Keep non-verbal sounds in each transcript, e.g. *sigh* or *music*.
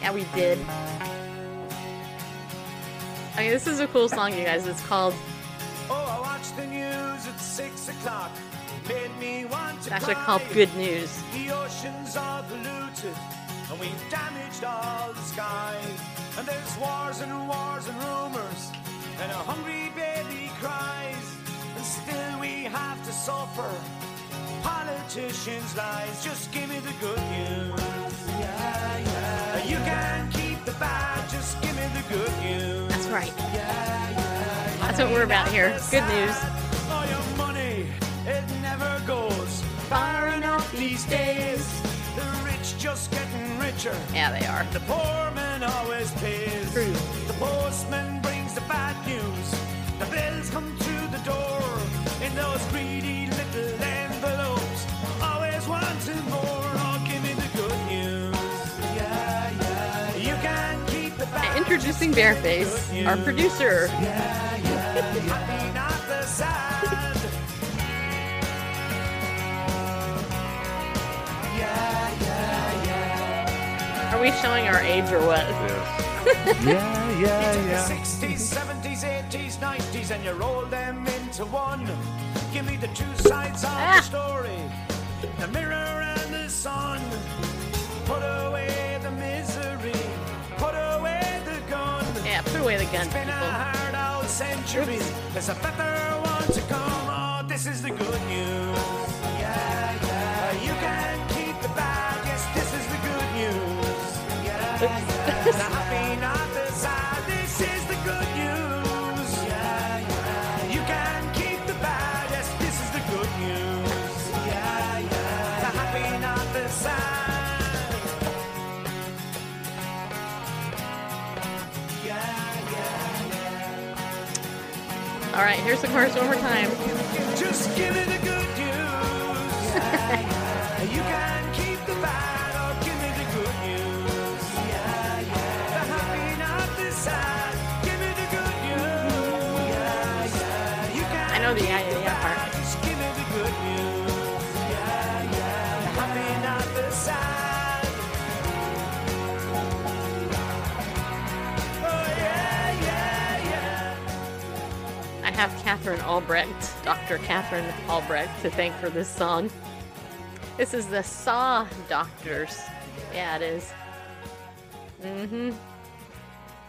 Yeah, we did. I mean, this is a cool song, you guys. It's called. Oh, I watched the news at six o'clock. Made me want to It's actually called Good News. The oceans are polluted, and we've damaged all the sky. And there's wars and wars and rumors, and a hungry baby cries. And still we have to suffer. Politicians' lies, just give me the good news. Yeah, yeah. You can keep the bad, just give me the good news. That's right. That's what we're about here. Good news. All your money, it never goes far enough these days. The rich just getting richer. Yeah, they are. The poor man always pays. True. The postman brings the bad news. The bills come to the door in those greedy little Introducing Bareface, our producer. Happy, not the sad. Yeah, yeah, yeah. Are we showing our age or what? *laughs* Yeah, yeah, yeah. 60s, 70s, 80s, 90s, and you roll them into one. Give me the two sides of Ah. the story the mirror and the sun. Put away put away the gun, It's been a people. hard old century. There's a better one to come. Oh, this is the good news. All right, here's the chorus one more time. Just give me the good news. *laughs* you can keep the bad or give me the good news. Yeah, yeah. The happy, not the sad. Give me the good news. Yeah, yeah. You can I know the yeah, have Katherine Albrecht, Dr. Katherine Albrecht, to thank for this song. This is the Saw Doctors. Yeah, it is. Mm-hmm.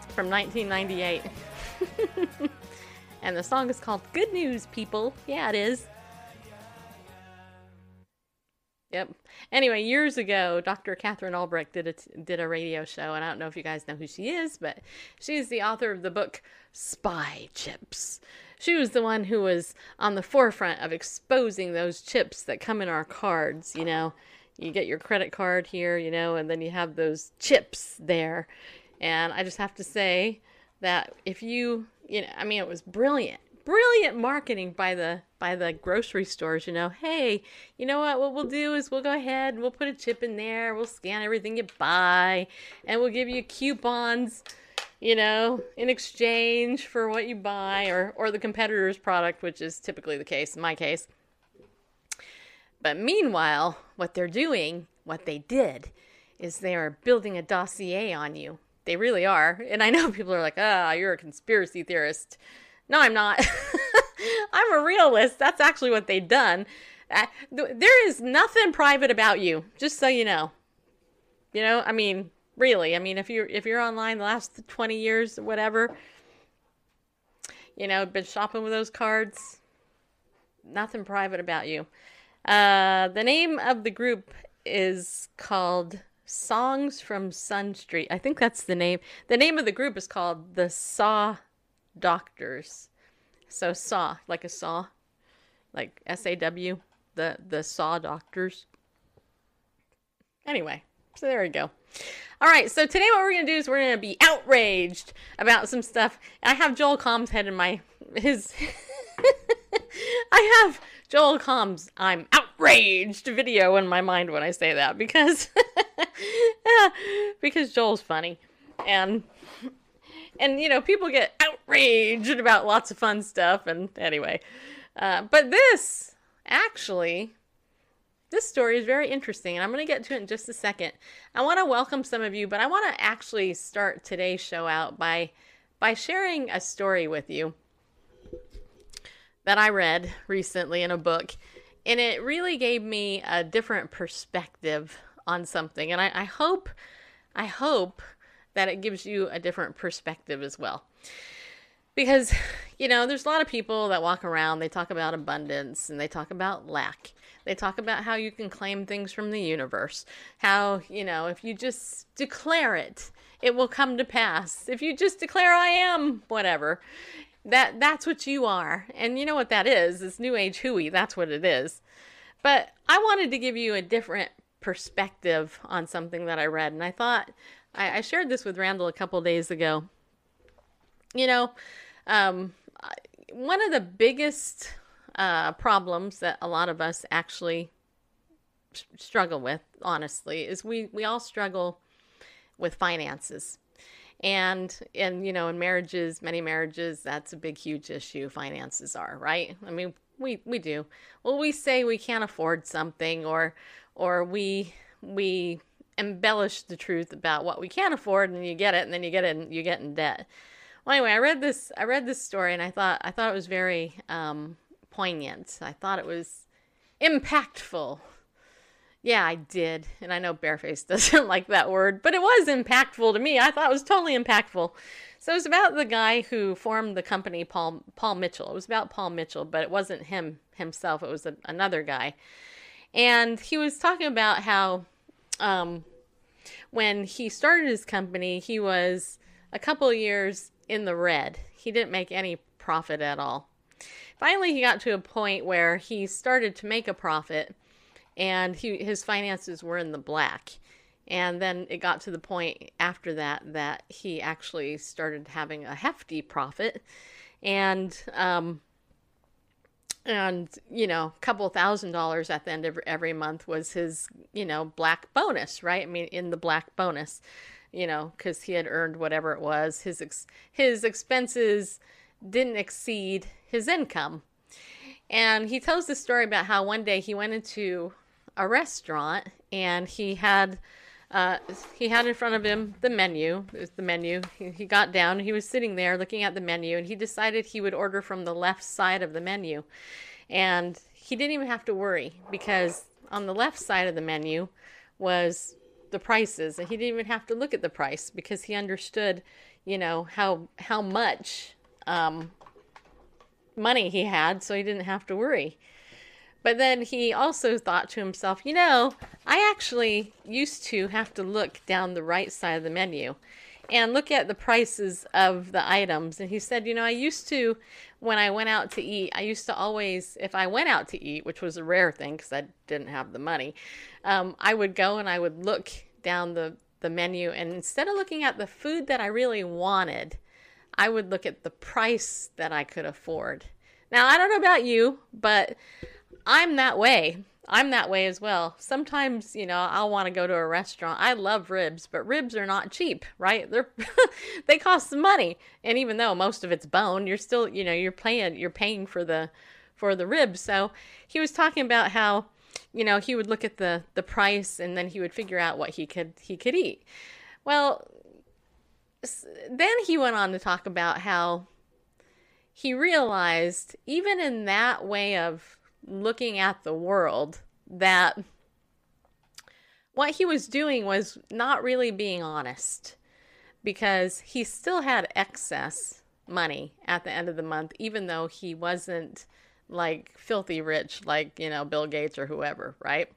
From 1998. *laughs* and the song is called Good News, People. Yeah, it is. Yep. Anyway, years ago, Dr. Katherine Albrecht did a did a radio show, and I don't know if you guys know who she is, but she's the author of the book Spychips. She was the one who was on the forefront of exposing those chips that come in our cards. You know, you get your credit card here, you know, and then you have those chips there. And I just have to say that if you, you know, I mean, it was brilliant brilliant marketing by the by the grocery stores you know hey you know what what we'll do is we'll go ahead and we'll put a chip in there we'll scan everything you buy and we'll give you coupons you know in exchange for what you buy or or the competitor's product which is typically the case in my case but meanwhile what they're doing what they did is they are building a dossier on you they really are and i know *laughs* people are like ah you're a conspiracy theorist no, I'm not. *laughs* I'm a realist. That's actually what they've done. Uh, th- there is nothing private about you, just so you know. You know, I mean, really. I mean, if you're if you're online the last 20 years whatever, you know, been shopping with those cards, nothing private about you. Uh, the name of the group is called Songs from Sun Street. I think that's the name. The name of the group is called the Saw Doctors. So Saw, like a saw, like S A W, the the Saw Doctors. Anyway, So there we go. All right, so today what we're gonna do is we're gonna be outraged about some stuff. I have Joel Comm's head in my his. *laughs* I have Joel Comm's. I'm outraged video in my mind when I say that because *laughs* because Joel's funny and and you know people get outraged about lots of fun stuff and anyway uh, but this actually this story is very interesting and i'm going to get to it in just a second i want to welcome some of you but i want to actually start today's show out by by sharing a story with you that i read recently in a book and it really gave me a different perspective on something and i, I hope i hope that it gives you a different perspective as well. Because, you know, there's a lot of people that walk around, they talk about abundance and they talk about lack. They talk about how you can claim things from the universe. How, you know, if you just declare it, it will come to pass. If you just declare I am whatever, that that's what you are. And you know what that is? It's new age hooey. That's what it is. But I wanted to give you a different perspective on something that I read and I thought I, I shared this with Randall a couple days ago. You know, um, one of the biggest uh, problems that a lot of us actually struggle with, honestly, is we, we all struggle with finances. And and you know, in marriages, many marriages, that's a big, huge issue. Finances are right. I mean, we we do. Well, we say we can't afford something, or or we we embellish the truth about what we can't afford and you get it and then you get and you get in debt. Well anyway, I read this I read this story and I thought I thought it was very um, poignant. I thought it was impactful. Yeah, I did. And I know Bareface *laughs* doesn't like that word, but it was impactful to me. I thought it was totally impactful. So it was about the guy who formed the company, Paul Paul Mitchell. It was about Paul Mitchell, but it wasn't him himself. It was a, another guy, and he was talking about how um, when he started his company, he was a couple years in the red. He didn't make any profit at all. Finally, he got to a point where he started to make a profit and he, his finances were in the black. And then it got to the point after that that he actually started having a hefty profit. And um, and you know a couple thousand dollars at the end of every month was his you know black bonus right i mean in the black bonus you know because he had earned whatever it was his ex- his expenses didn't exceed his income and he tells the story about how one day he went into a restaurant and he had uh, he had in front of him the menu. It was the menu. He, he got down. He was sitting there looking at the menu, and he decided he would order from the left side of the menu. And he didn't even have to worry because on the left side of the menu was the prices, and he didn't even have to look at the price because he understood, you know, how how much um, money he had, so he didn't have to worry. But then he also thought to himself, you know, I actually used to have to look down the right side of the menu and look at the prices of the items. And he said, you know, I used to, when I went out to eat, I used to always, if I went out to eat, which was a rare thing because I didn't have the money, um, I would go and I would look down the, the menu. And instead of looking at the food that I really wanted, I would look at the price that I could afford. Now, I don't know about you, but I'm that way. I'm that way as well. Sometimes, you know, I'll want to go to a restaurant. I love ribs, but ribs are not cheap, right? They're *laughs* they cost some money. And even though most of it's bone, you're still, you know, you're paying you're paying for the for the ribs. So, he was talking about how, you know, he would look at the the price and then he would figure out what he could he could eat. Well, then he went on to talk about how he realized even in that way of looking at the world that what he was doing was not really being honest because he still had excess money at the end of the month, even though he wasn't like filthy rich, like, you know, Bill Gates or whoever, right?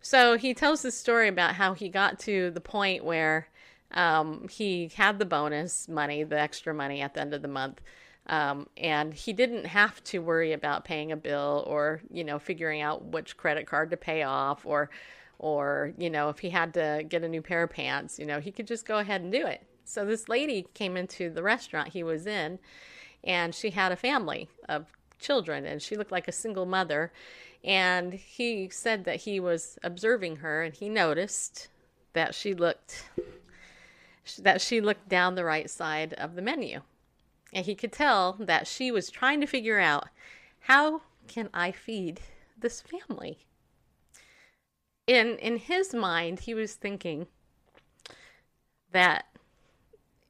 So he tells the story about how he got to the point where um, he had the bonus money, the extra money at the end of the month, um, and he didn't have to worry about paying a bill or, you know, figuring out which credit card to pay off or or, you know, if he had to get a new pair of pants, you know, he could just go ahead and do it. So this lady came into the restaurant he was in, and she had a family of children, and she looked like a single mother. And he said that he was observing her, and he noticed that she looked that she looked down the right side of the menu. And he could tell that she was trying to figure out how can I feed this family? In in his mind, he was thinking that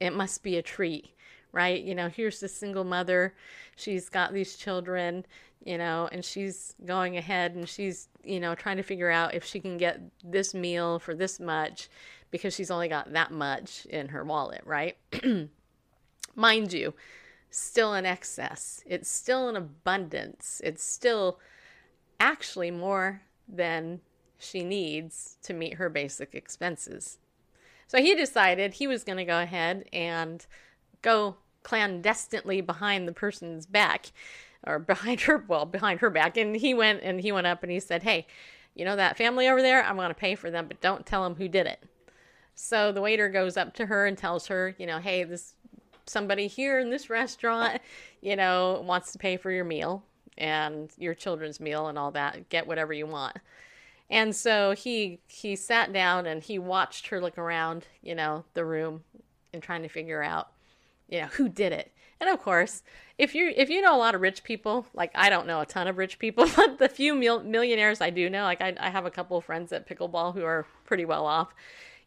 it must be a treat, right? You know, here's the single mother, she's got these children, you know, and she's going ahead and she's, you know, trying to figure out if she can get this meal for this much because she's only got that much in her wallet, right? *clears throat* Mind you, still in excess. It's still in abundance. It's still actually more than she needs to meet her basic expenses. So he decided he was going to go ahead and go clandestinely behind the person's back or behind her well behind her back and he went and he went up and he said hey you know that family over there i'm going to pay for them but don't tell them who did it so the waiter goes up to her and tells her you know hey this somebody here in this restaurant you know wants to pay for your meal and your children's meal and all that. Get whatever you want. And so he he sat down and he watched her look around you know the room and trying to figure out you know who did it. And of course if you if you know a lot of rich people like i don't know a ton of rich people *laughs* but the few mil- millionaires i do know like I, I have a couple of friends at pickleball who are pretty well off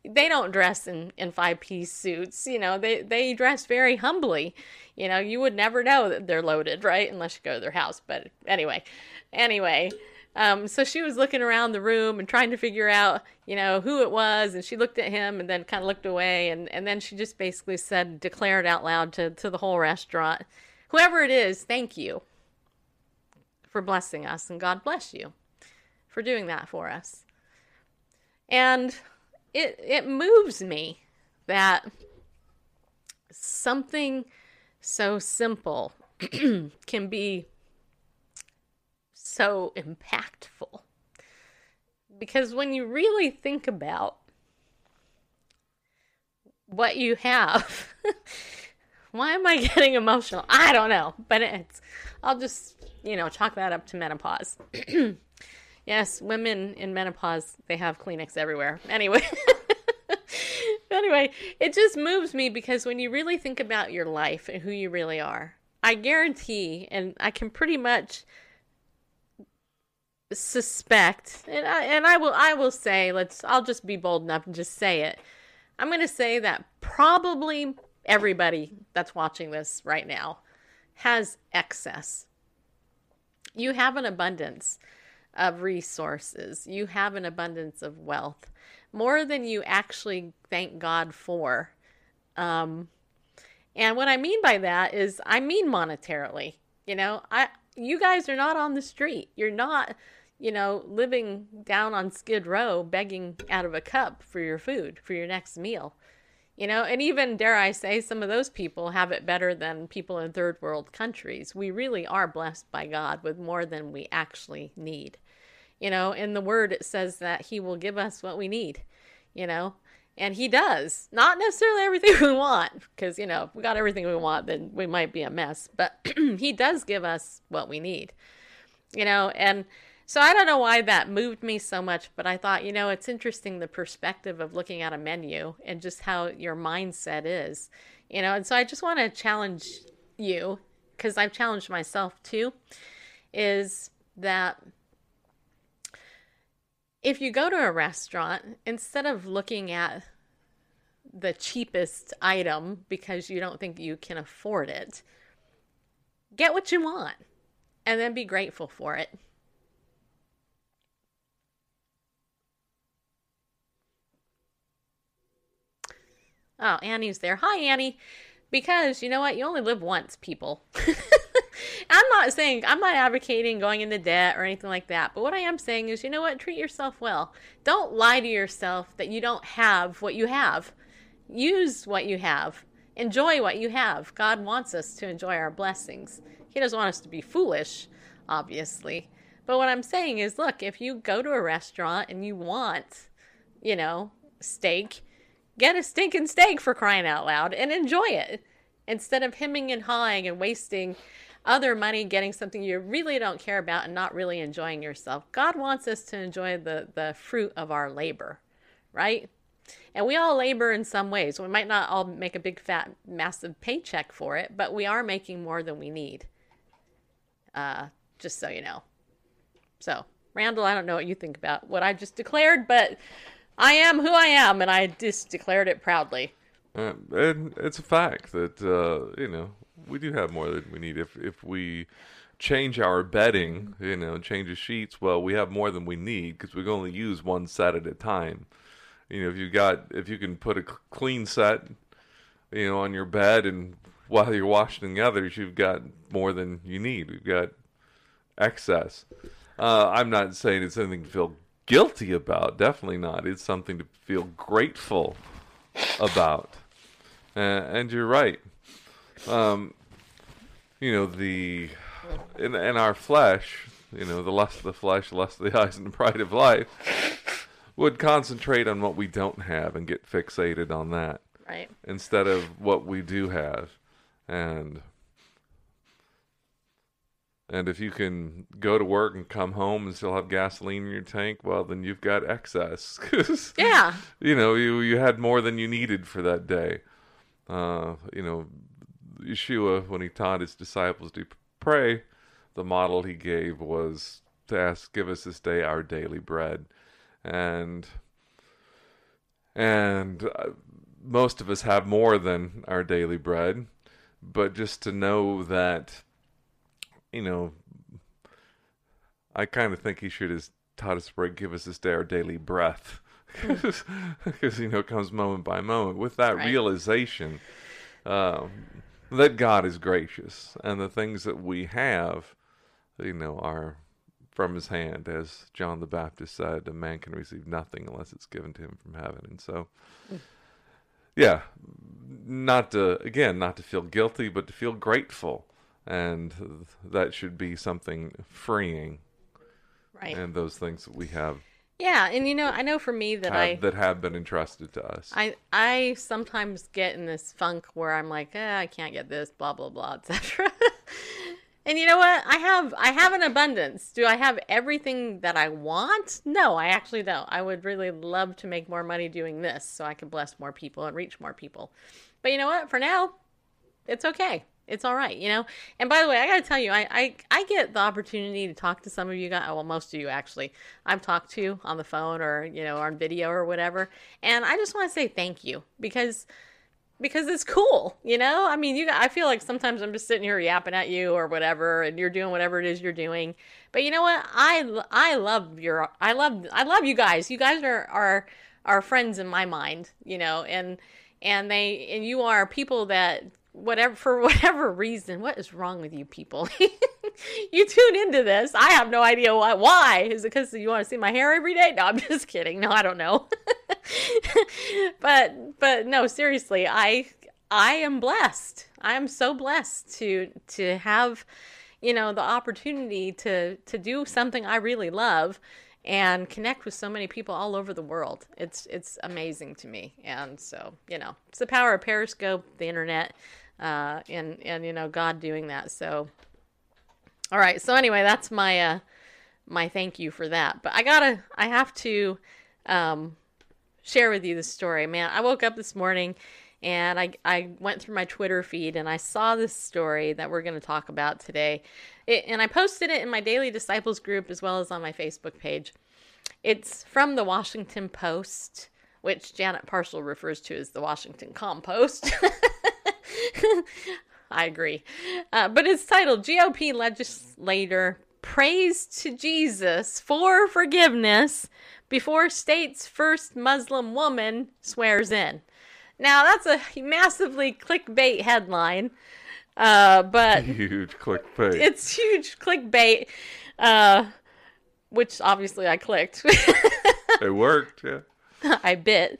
they don't dress in, in five piece suits you know they they dress very humbly you know you would never know that they're loaded right unless you go to their house but anyway anyway um, so she was looking around the room and trying to figure out, you know, who it was. And she looked at him and then kind of looked away. And, and then she just basically said, declared out loud to, to the whole restaurant, whoever it is, thank you for blessing us. And God bless you for doing that for us. And it, it moves me that something so simple *clears throat* can be so impactful. Because when you really think about what you have, *laughs* why am I getting emotional? I don't know, but it's, I'll just, you know, chalk that up to menopause. *clears throat* yes, women in menopause, they have Kleenex everywhere. Anyway. *laughs* anyway, it just moves me because when you really think about your life and who you really are, I guarantee, and I can pretty much suspect, and I, and I will I will say, let's I'll just be bold enough and just say it. I'm going to say that probably everybody that's watching this right now has excess. You have an abundance of resources. You have an abundance of wealth, more than you actually thank God for. Um, and what I mean by that is, I mean monetarily. You know, I you guys are not on the street. You're not you know, living down on Skid Row begging out of a cup for your food, for your next meal. You know, and even, dare I say, some of those people have it better than people in third world countries. We really are blessed by God with more than we actually need. You know, in the word, it says that He will give us what we need, you know, and He does. Not necessarily everything *laughs* we want, because, you know, if we got everything we want, then we might be a mess, but *clears throat* He does give us what we need, you know, and so I don't know why that moved me so much, but I thought, you know, it's interesting the perspective of looking at a menu and just how your mindset is, you know. And so I just want to challenge you because I've challenged myself too is that if you go to a restaurant, instead of looking at the cheapest item because you don't think you can afford it, get what you want and then be grateful for it. Oh, Annie's there. Hi, Annie. Because you know what? You only live once, people. *laughs* I'm not saying, I'm not advocating going into debt or anything like that. But what I am saying is, you know what? Treat yourself well. Don't lie to yourself that you don't have what you have. Use what you have. Enjoy what you have. God wants us to enjoy our blessings. He doesn't want us to be foolish, obviously. But what I'm saying is, look, if you go to a restaurant and you want, you know, steak, get a stinking steak for crying out loud and enjoy it instead of hemming and hawing and wasting other money getting something you really don't care about and not really enjoying yourself. God wants us to enjoy the, the fruit of our labor, right? And we all labor in some ways. We might not all make a big, fat, massive paycheck for it, but we are making more than we need. Uh, just so you know. So, Randall, I don't know what you think about what I just declared, but I am who I am, and I just declared it proudly. Uh, and it's a fact that uh, you know we do have more than we need. If if we change our bedding, you know, change the sheets, well, we have more than we need because we can only use one set at a time. You know, if you got if you can put a clean set, you know, on your bed, and while you're washing the others, you've got more than you need. We've got excess. Uh, I'm not saying it's anything to feel guilty about. Definitely not. It's something to feel grateful about. Uh, and you're right. Um, you know the in in our flesh, you know the lust of the flesh, lust of the *laughs* eyes, and the pride of life would concentrate on what we don't have and get fixated on that Right. instead of what we do have and and if you can go to work and come home and still have gasoline in your tank well then you've got excess. *laughs* 'Cause, Yeah. you know you you had more than you needed for that day. Uh you know yeshua when he taught his disciples to pray the model he gave was to ask give us this day our daily bread. And and uh, most of us have more than our daily bread but just to know that you know i kind of think he should have taught us to give us this day our daily breath. *laughs* Because you know it comes moment by moment. With that Right. realization um, that god is gracious and the things that we have you know are from his hand as john the baptist said a man can receive nothing unless it's given to him from heaven. And so yeah not to again not to feel guilty but to feel grateful and that should be something freeing Right. and those things that we have, yeah, and you know, I know for me that have I that have been entrusted to us I I sometimes get in this funk where I'm like, eh, I can't get this, blah blah blah, *laughs* etc. and you know what? I have I have an abundance. Do I have everything that I want? No, I actually don't. I would really love to make more money doing this so I can bless more people and reach more people. But you know what? For now, it's okay. It's all right, you know. And by the way, I got to tell you, I, I I get the opportunity to talk to some of you guys. Well, most of you actually, I've talked to on the phone or you know on video or whatever. And I just want to say thank you because because it's cool, you know. I mean, you. I feel like sometimes I'm just sitting here yapping at you or whatever, and you're doing whatever it is you're doing. But you know what? I I love your. I love I love you guys. You guys are are are friends in my mind, you know, and and they and you are people that whatever for whatever reason what is wrong with you people? *laughs* You tune into this. I have no idea why why. Is it because you want to see my hair every day? No i'm *laughs* just kidding. No i don't know. *laughs* But but no seriously i i am blessed. I am so blessed to to have you know the opportunity to to do something i really love and connect with so many people all over the world. It's it's amazing to me. And so you know it's the power of periscope the internet uh and and you know god doing that so all right so anyway that's my uh my thank you for that but i gotta i have to um share with you the story. Man, I woke up this morning and I, I went through my Twitter feed and I saw this story that we're going to talk about today. It, and I posted it in my Daily Disciples group as well as on my Facebook page. It's from the Washington Post, which Janet Parshall refers to as the Washington Compost. *laughs* *laughs* I agree. Uh, but it's titled GOP Legislator Prays to Jesus for Forgiveness Before State's First Muslim Woman Swears In. Now, that's a massively clickbait headline, uh, but *laughs* huge clickbait it's huge clickbait, uh, which obviously I clicked. *laughs* it worked yeah I bit.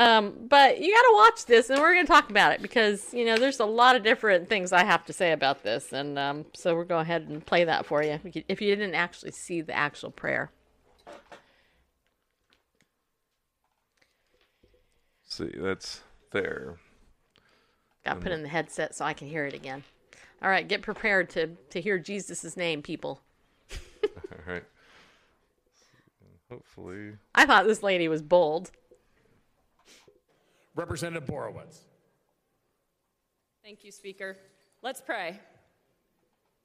Um, but you got to watch this, and we're going to talk about it because you know there's a lot of different things I have to say about this, and um, so we're going to go ahead and play that for you if you- didn't actually see the actual prayer. See, that's there. Got to put in the headset so I can hear it again. All right, get prepared to to hear Jesus' name, people. *laughs* All right. Hopefully, I thought this lady was bold. Representative Borowicz. Thank you, Speaker. Let's pray.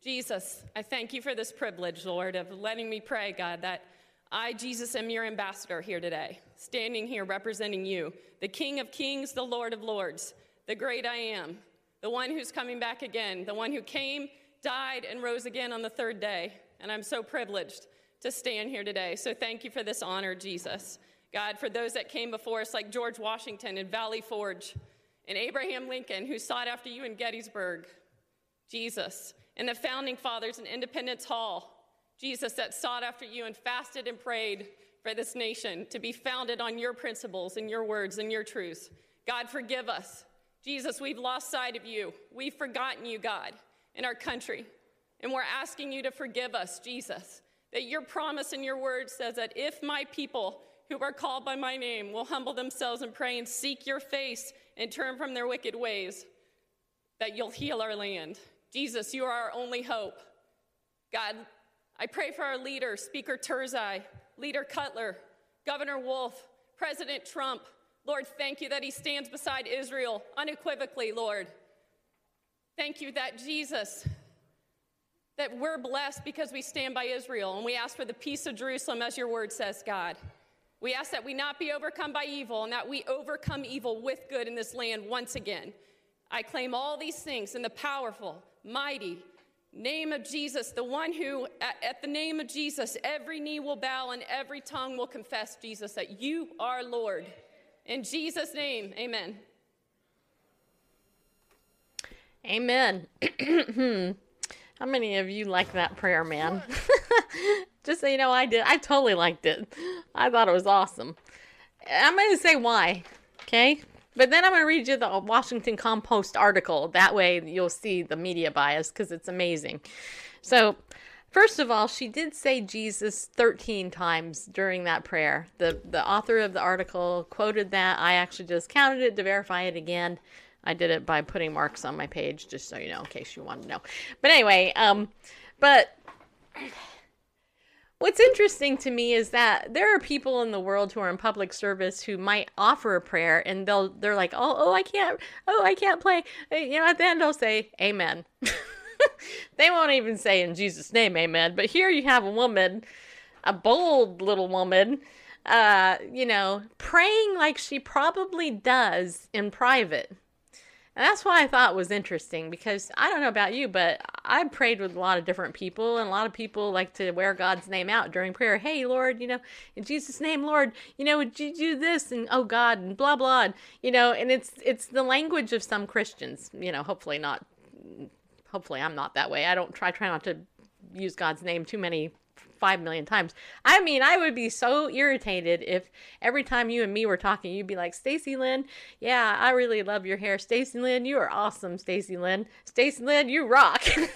Jesus, I thank you for this privilege, Lord, of letting me pray, God, that I, Jesus, am your ambassador here today, standing here representing you, the King of kings, the Lord of lords, the great I am, the one who's coming back again, the one who came, died, and rose again on the third day. And I'm so privileged to stand here today. So thank you for this honor, Jesus. God, for those that came before us, like George Washington and Valley Forge, and Abraham Lincoln, who sought after you in Gettysburg, Jesus, and the founding fathers in Independence Hall, Jesus, that sought after you and fasted and prayed for this nation to be founded on your principles and your words and your truths. God, forgive us. Jesus, we've lost sight of you. We've forgotten you, God, in our country. And we're asking you to forgive us, Jesus, that your promise and your word says that if my people who are called by my name will humble themselves and pray and seek your face and turn from their wicked ways, that you'll heal our land. Jesus, you are our only hope. God, I pray for our leader, Speaker Turzai, Leader Cutler, Governor Wolf, President Trump. Lord, thank you that he stands beside Israel unequivocally, Lord. Thank you that Jesus, that we're blessed because we stand by Israel and we ask for the peace of Jerusalem as your word says, God. We ask that we not be overcome by evil and that we overcome evil with good in this land once again. I claim all these things in the powerful, mighty name of Jesus, the one who, at, at the name of Jesus, every knee will bow and every tongue will confess, Jesus, that you are Lord. In Jesus' name, amen. Amen. *clears throat* Hmm. How many of you like that prayer, man? *laughs* Just so you know, I did. I totally liked it. I thought it was awesome. I'm going to say why, okay? But then I'm going to read you the Washington Compost article. That way you'll see the media bias because it's amazing. So, first of all, she did say Jesus 13 times during that prayer. The, the author of the article quoted that. I actually just counted it to verify it again. I did it by putting marks on my page, just so you know, in case you want to know. But anyway, um, but what's interesting to me is that there are people in the world who are in public service who might offer a prayer, and they'll they're like, oh, oh, I can't, oh, I can't play. You know, at the end they'll say, Amen. *laughs* they won't even say in Jesus' name, Amen. But here you have a woman, a bold little woman. Uh, you know, praying like she probably does in private. And that's what I thought was interesting because I don't know about you, but I prayed with a lot of different people, and a lot of people like to wear God's name out during prayer. Hey, Lord, you know, in Jesus' name, Lord, you know, would you do this? And oh God, and blah blah, and, you know, and it's it's the language of some Christians. You know, hopefully not. Hopefully, I'm not that way. I don't try try not to use God's name too many five million times. I mean, I would be so irritated if every time you and me were talking, you'd be like, Stacy Lynn, yeah, I really love your hair. Stacy Lynn, you are awesome, Stacy Lynn. Stacy Lynn, you rock. *laughs* uh,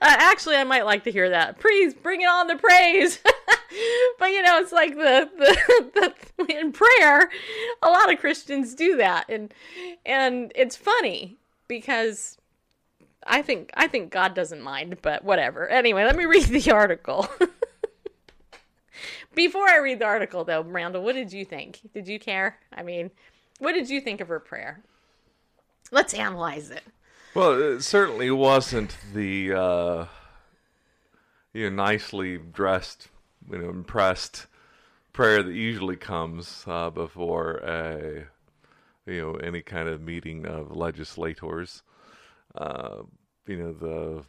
actually, I might like to hear that. Please bring it on the praise. *laughs* but you know, it's like the, the, *laughs* the in prayer, a lot of Christians do that, and and it's funny because I think I think God doesn't mind, but whatever. Anyway, let me read the article. *laughs* Before I read the article, though, Randall, what did you think? Did you care? I mean, what did you think of her prayer? Let's analyze it. Well, it certainly wasn't the uh, you know nicely dressed, you know, impressed prayer that usually comes uh, before a you know any kind of meeting of legislators. Uh, you know the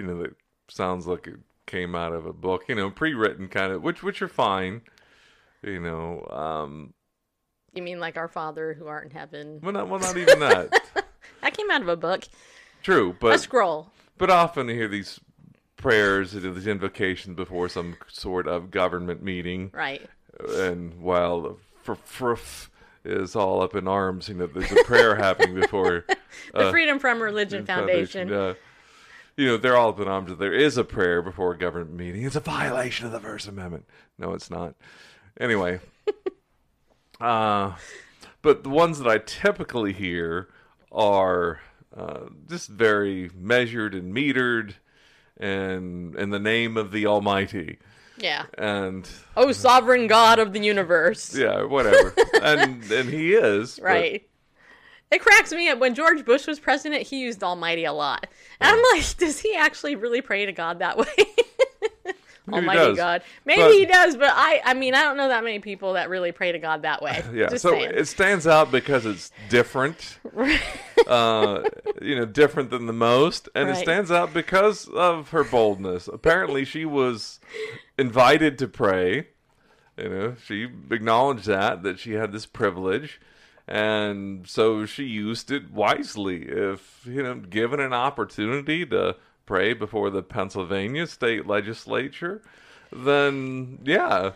you know that sounds like it came out of a book. You know, pre-written kind of, which which are fine. You know, um, You mean like our Father who art in heaven? well, not well, not even that. *laughs* That came out of a book, True, but a scroll. But often you hear these prayers, you know, these invocations before some sort of government meeting, Right. and while the for fruf is all up in arms. You know, there's a prayer *laughs* happening before The Freedom from Religion Foundation. uh, you know, they're all up in arms there is a prayer before a government meeting. It's a violation of the First Amendment. No, it's not. Anyway, *laughs* uh, but the ones that I typically hear are uh, just very measured and metered, and in the name of the Almighty, Yeah. and Oh, sovereign God of the universe. yeah, whatever, *laughs* and and he is but- Right. It cracks me up. When George Bush was president, he used Almighty a lot. And I'm like, does he actually really pray to God that way? *laughs* Almighty does. God. Maybe But- he does, but I I mean, I don't know that many people that really pray to God that way. *laughs* Yeah, Just so saying. it stands out because it's different. uh, you know, different than the most, and it stands out because of her boldness. Apparently, she was invited to pray. You know, she acknowledged that that she had this privilege, and so she used it wisely. If you know, given an opportunity to pray before the Pennsylvania state legislature, then yeah,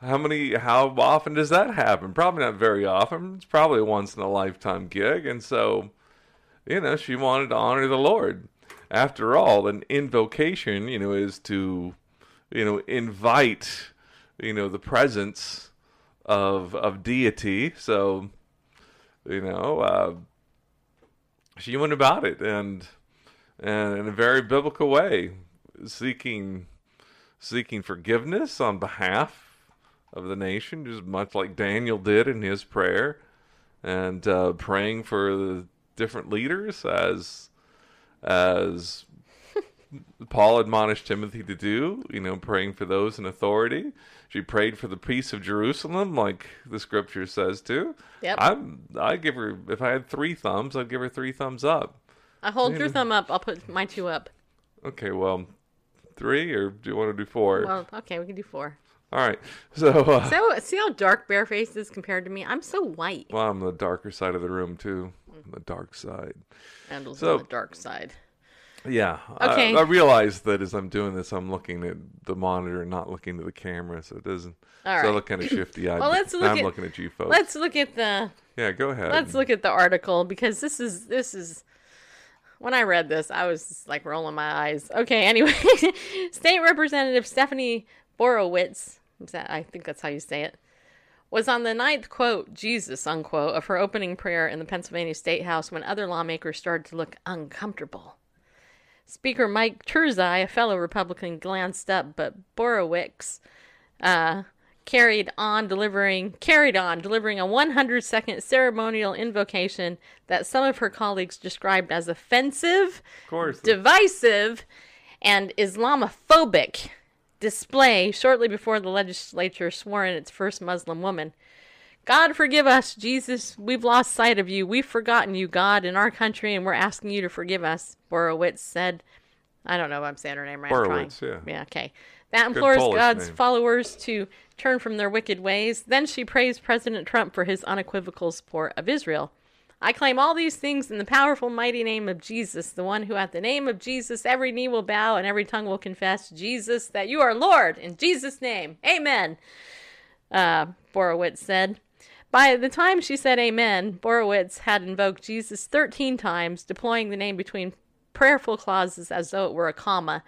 how many? How often does that happen? Probably not very often. It's probably a once in a lifetime gig, and so, you know, she wanted to honor the Lord. After all, an invocation, you know, is to, you know, invite, you know, the presence of of deity. So, you know, uh, she went about it, and and in a very biblical way, seeking seeking forgiveness on behalf of the nation, just much like Daniel did in his prayer, and uh, praying for the different leaders as as Paul admonished Timothy to do. You know, praying for those in authority. She prayed for the peace of Jerusalem, like the scripture says to. Yep. I'm. I give her. If I had three thumbs, I'd give her three thumbs up. I hold your thumb up. I'll put my two up. Okay, well, three, or do you want to do four? Well, okay, we can do four. All right. So, uh, So see how dark Bareface is compared to me? I'm so white. well, I'm the darker side of the room too. The dark side. Randall's So- on the dark side. Yeah. Okay. I, I realize that as I'm doing this, I'm looking at the monitor and not looking to the camera, so it doesn't. All so I look kind of *clears throat* shifty. Well, let's look I'm at- looking at you folks. Let's look at the yeah, go ahead. let's look at the article because this is this is when I read this, I was like rolling my eyes. Okay, anyway, *laughs* State Representative Stephanie Borowicz, is that, I think that's how you say it, was on the ninth quote, Jesus, unquote, of her opening prayer in the Pennsylvania State House when other lawmakers started to look uncomfortable. Speaker Mike Turzai, a fellow Republican, glanced up, but Borowicz uh, carried on delivering carried on delivering a 100 second ceremonial invocation that some of her colleagues described as offensive, of course. divisive, and Islamophobic display shortly before the legislature swore in its first Muslim woman. God forgive us, Jesus. We've lost sight of you. We've forgotten you, God, in our country, and we're asking you to forgive us, Borowicz said. I don't know if I'm saying her name right. Borowicz, yeah. Yeah, okay. That implores God's name. followers to turn from their wicked ways. Then she praised President Trump for his unequivocal support of Israel. I claim all these things in the powerful, mighty name of Jesus, the one who at the name of Jesus every knee will bow and every tongue will confess, Jesus, that you are Lord, in Jesus' name. Amen. Uh, Borowicz said. By the time she said amen, Borowicz had invoked Jesus 13 times, deploying the name between prayerful clauses as though it were a comma.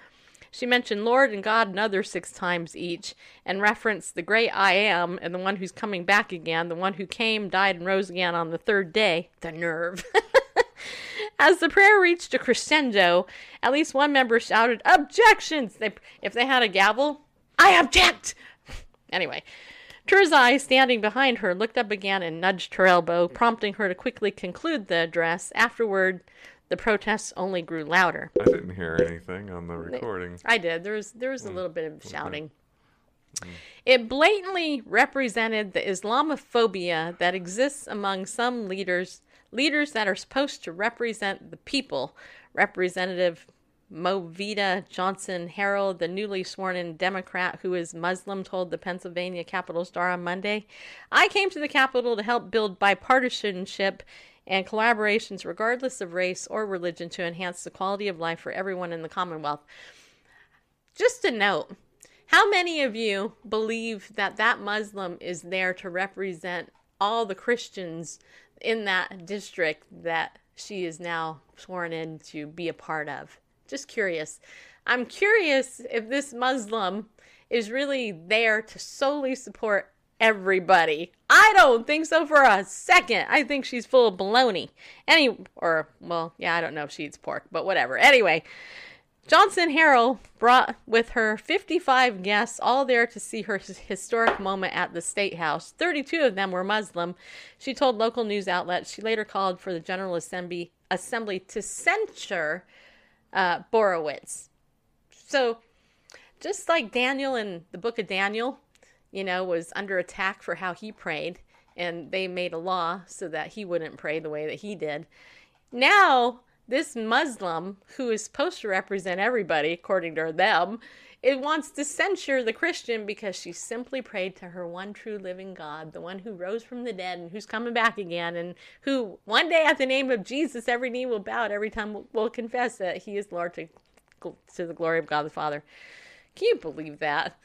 She mentioned Lord and God another six times each, and referenced the great I am and the one who's coming back again, the one who came, died, and rose again on the third day. The nerve. *laughs* As the prayer reached a crescendo, at least one member shouted, Objections! They, if they had a gavel, I object! *laughs* Anyway, Turzai, standing behind her, looked up again and nudged her elbow, prompting her to quickly conclude the address. Afterward, the protests only grew louder. I didn't hear anything on the recording. I did. There was there was a hmm. little bit of shouting. Hmm. It blatantly represented the Islamophobia that exists among some leaders, leaders that are supposed to represent the people. Representative Movita Johnson Harrell, the newly sworn in Democrat who is Muslim, told the Pennsylvania Capital Star on Monday, I came to the Capitol to help build bipartisanship and collaborations regardless of race or religion to enhance the quality of life for everyone in the Commonwealth. Just a note How many of you believe that that Muslim is there to represent all the Christians in that district that she is now sworn in to be a part of? Just curious. I'm curious if this Muslim is really there to solely support everybody. I don't think so for a second. I think she's full of baloney. Any or well, yeah, I don't know if she eats pork, but whatever. Anyway, Johnson Harrell brought with her 55 guests, all there to see her historic moment at the State House. 32 of them were Muslim. She told local news outlets she later called for the General Assembly, Assembly to censure uh, Borowicz. So, just like Daniel in the book of Daniel, you know, was under attack for how he prayed, and they made a law so that he wouldn't pray the way that he did. Now, this Muslim, who is supposed to represent everybody, according to them, it wants to censure the Christian because she simply prayed to her one true living God, the one who rose from the dead and who's coming back again, and who one day at the name of Jesus, every knee will bow, every tongue will- confess that he is Lord to, to the glory of God the Father. Can you believe that?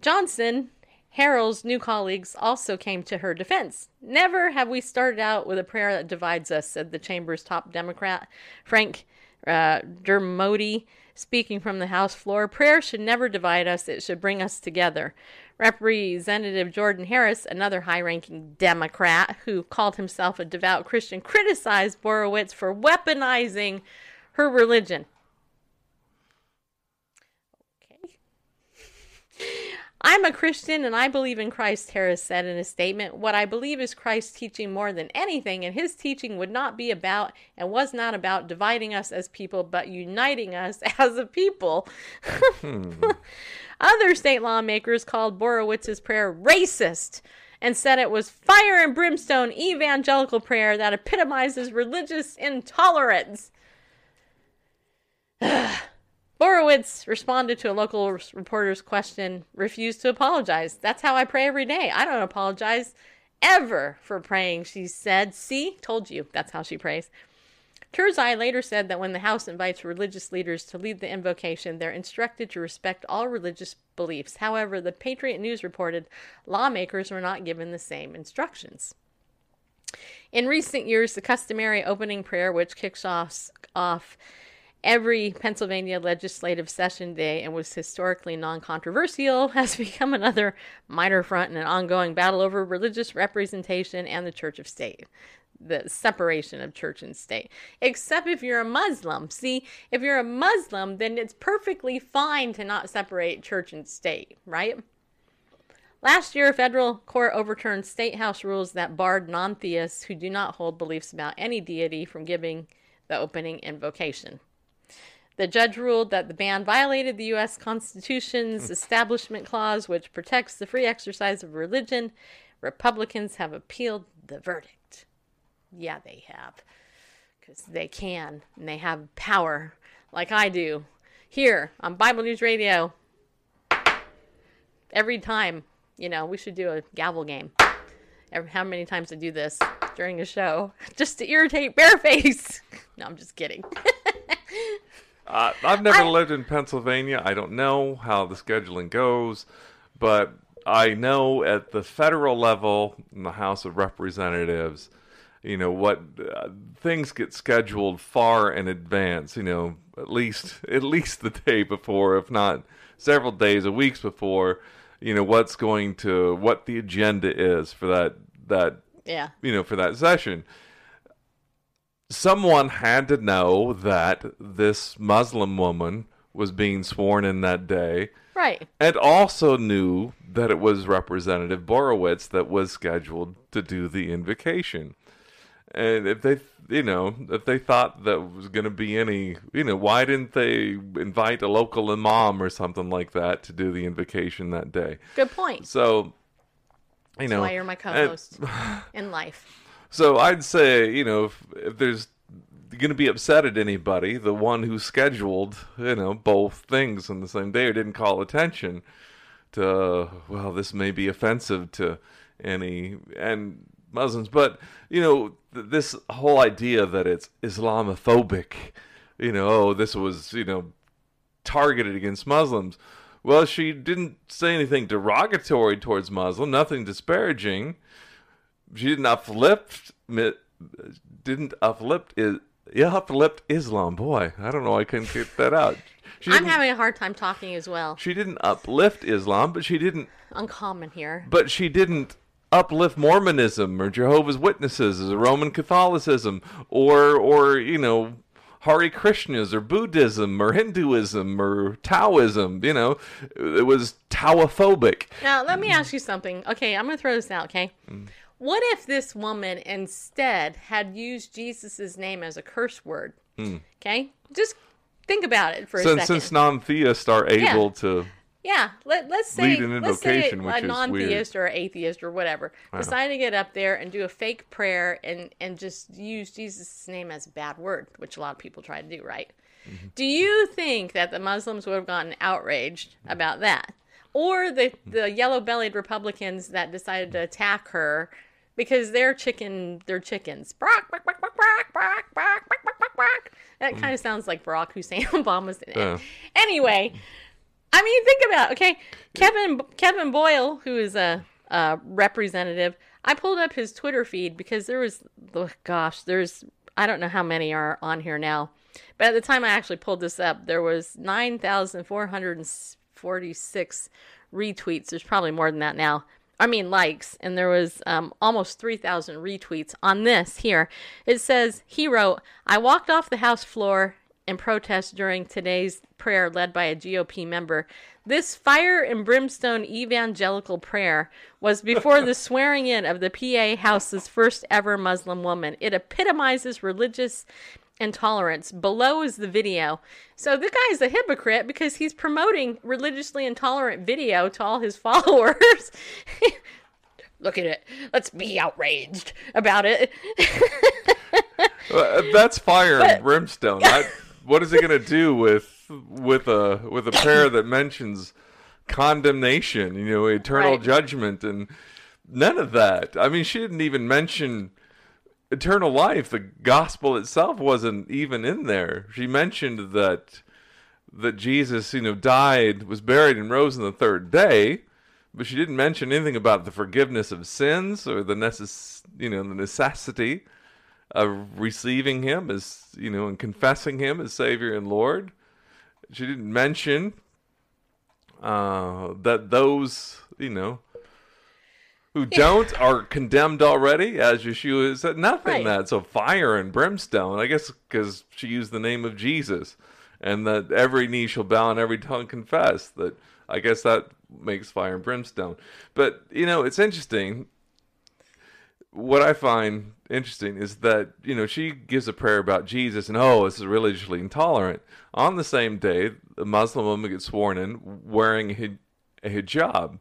Johnson, Harrell's new colleagues also came to her defense. Never have we started out with a prayer that divides us, said the chamber's top Democrat, Frank uh, Dermody, speaking from the House floor. Prayer should never divide us, it should bring us together. Representative Jordan Harris, another high ranking Democrat who called himself a devout Christian, criticized Borowicz for weaponizing her religion. Okay. I'm a Christian and I believe in Christ, Harris said in a statement. What I believe is Christ's teaching more than anything, and his teaching would not be about and was not about dividing us as people, but uniting us *laughs* as a people. Hmm. *laughs* Other state lawmakers called Borowicz's prayer racist and said it was fire and brimstone evangelical prayer that epitomizes religious intolerance. *sighs* *sighs* Borowicz responded to a local reporter's question, refused to apologize. That's how I pray every day. I don't apologize ever for praying, she said. See, told you. That's how she prays. Turzai later said that when the House invites religious leaders to lead the invocation, they're instructed to respect all religious beliefs. However, the Patriot News reported lawmakers were not given the same instructions. In recent years, the customary opening prayer, which kicks off, off every Pennsylvania legislative session day and was historically non controversial, *laughs* has become another minor front in an ongoing battle over religious representation and the church of state. The separation of church and state. Except if you're a Muslim. See, if you're a Muslim, then it's perfectly fine to not separate church and state, right? Last year, a federal court overturned state house rules that barred non theists who do not hold beliefs about any deity from giving the opening invocation. The judge ruled that the ban violated the U.S. Constitution's hmm. Establishment Clause, which protects the free exercise of religion. Republicans have appealed the verdict. Yeah, they have. Because they can, and they have power, like I do, here on Bible News Radio. Every time, you know, we should do a gavel game. Every, how many times I do this during a show, *laughs* just to irritate Bareface. *laughs* no, I'm just kidding. *laughs* Uh, I've never lived in Pennsylvania. I don't know how the scheduling goes, but I know at the federal level in the House of Representatives, you know what uh, things get scheduled far in advance. You know, at least *laughs* at least the day before, if not several days, or weeks before. You know what's going to what the agenda is for that that yeah. you know for that session someone had to know that this Muslim woman was being sworn in that day, Right. and also knew that it was Representative Borowicz that was scheduled to do the invocation. And if they, you know, if they thought that was going to be any, you know, why didn't they invite a local imam or something like that to do the invocation that day? Good point. So, you That's know, why you're my co-host in life. So I'd say, you know, if, if there's going to be upset at anybody, the one who scheduled, you know, both things on the same day or didn't call attention to, well, this may be offensive to any and Muslims, but you know, th- this whole idea that it's Islamophobic, you know, oh, this was, you know, targeted against Muslims. Well, she didn't say anything derogatory towards Muslim, nothing disparaging. She didn't uplift, didn't uplift, is, yeah, uplift Islam. Boy, I don't know, I couldn't get that out. She I'm having a hard time talking as well. she didn't uplift Islam, but she didn't Uncommon here. but she didn't uplift Mormonism or Jehovah's Witnesses or Roman Catholicism or or you know Hare Krishnas or Buddhism or Hinduism or Taoism. You know, it was Taoophobic. Now, let me ask you something. Okay, I'm going to throw this out, okay? Mm. What if this woman instead had used Jesus' name as a curse word? Okay? Just think about it for a Hmm. Since second. since non-theists are able to, Yeah, let, let's say Lead an let's say invocation, which a is weird. non-theist or atheist or whatever decide to get up there and do a fake prayer and and just use Jesus' name as a bad word, which a lot of people try to do, right? Mm-hmm. Do you think that the Muslims would have gotten outraged about that, or the the yellow-bellied Republicans that decided to attack her because they're chicken, they're chickens? Brock, brock, brock, brock, brock, brock, brock, brock, brock, brock. That kind of mm. sounds like Barack Hussein *laughs* Obama's. Yeah. Anyway. I mean, think about it, okay. Kevin Kevin Boyle, who is a, a representative, I pulled up his Twitter feed because there was, oh, gosh, there's I don't know how many are on here now, but at the time I actually pulled this up, there was nine thousand four hundred and forty-six retweets. There's probably more than that now. I mean likes, and there was um, almost 3,000 retweets on this here. It says, he wrote, I walked off the House floor in protest during today's prayer led by a GOP member. This fire and brimstone evangelical prayer was before the *laughs* swearing in of the PA House's first ever Muslim woman. It epitomizes religious intolerance. Below is the video. So the guy's a hypocrite because he's promoting religiously intolerant video to all his *laughs* followers. Look at it. Let's be outraged about it. *laughs* Uh, that's fire and brimstone. I, what is it going to do with with a with a prayer that mentions condemnation? You know, eternal Right. judgment, and none of that. I mean, she didn't even mention eternal life. The gospel itself wasn't even in there. She mentioned that that Jesus, you know, died, was buried, and rose on the third day. But she didn't mention anything about the forgiveness of sins or the necess- you know, the necessity of receiving him as you know and confessing him as savior and lord she didn't mention uh, that those you know who don't are condemned already as yeshua said nothing Right. that so fire and brimstone i guess because she used the name of jesus and that every knee shall bow and every tongue confess that i guess that makes fire and brimstone but you know it's interesting what I find interesting is that you know she gives a prayer about Jesus and oh this is religiously intolerant. On the same day, a Muslim woman gets sworn in wearing a a hijab.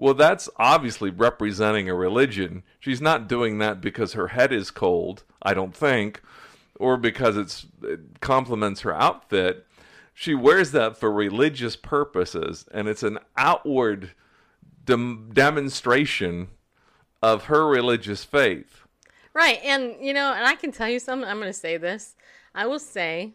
Well, that's obviously representing a religion. She's not doing that because her head is cold, I don't think, or because it's it complements her outfit. She wears that for religious purposes, and it's an outward dem- demonstration of her religious faith. right. And, you know, and I can tell you something. I'm going to say this. I will say,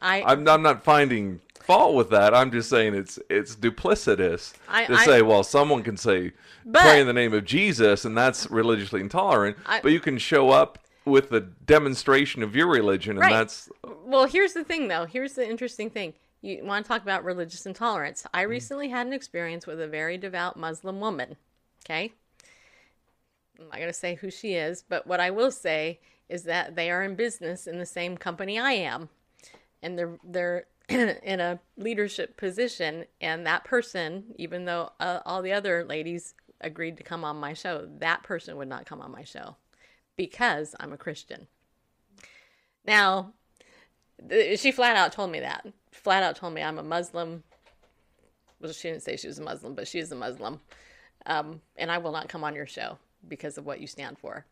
I, I'm, I'm not finding fault with that. I'm just saying it's it's duplicitous I- to I- say, well, someone can say But- pray in the name of Jesus, and that's religiously intolerant. I- but you can show up with the demonstration of your religion, and Right. that's Well, here's the thing, though. Here's the interesting thing. You want to talk about religious intolerance. Mm. I recently had an experience with a very devout Muslim woman. Okay? I'm not going to say who she is, but what I will say is that they are in business in the same company I am. And they're, they're *clears throat* in a leadership position. And that person, even though uh, all the other ladies agreed to come on my show, that person would not come on my show because I'm a Christian. Now, th- she flat out told me that. Flat out told me I'm a Muslim. Well, she didn't say she was a Muslim, but she is a Muslim. Um, and I will not come on your show because of what you stand for.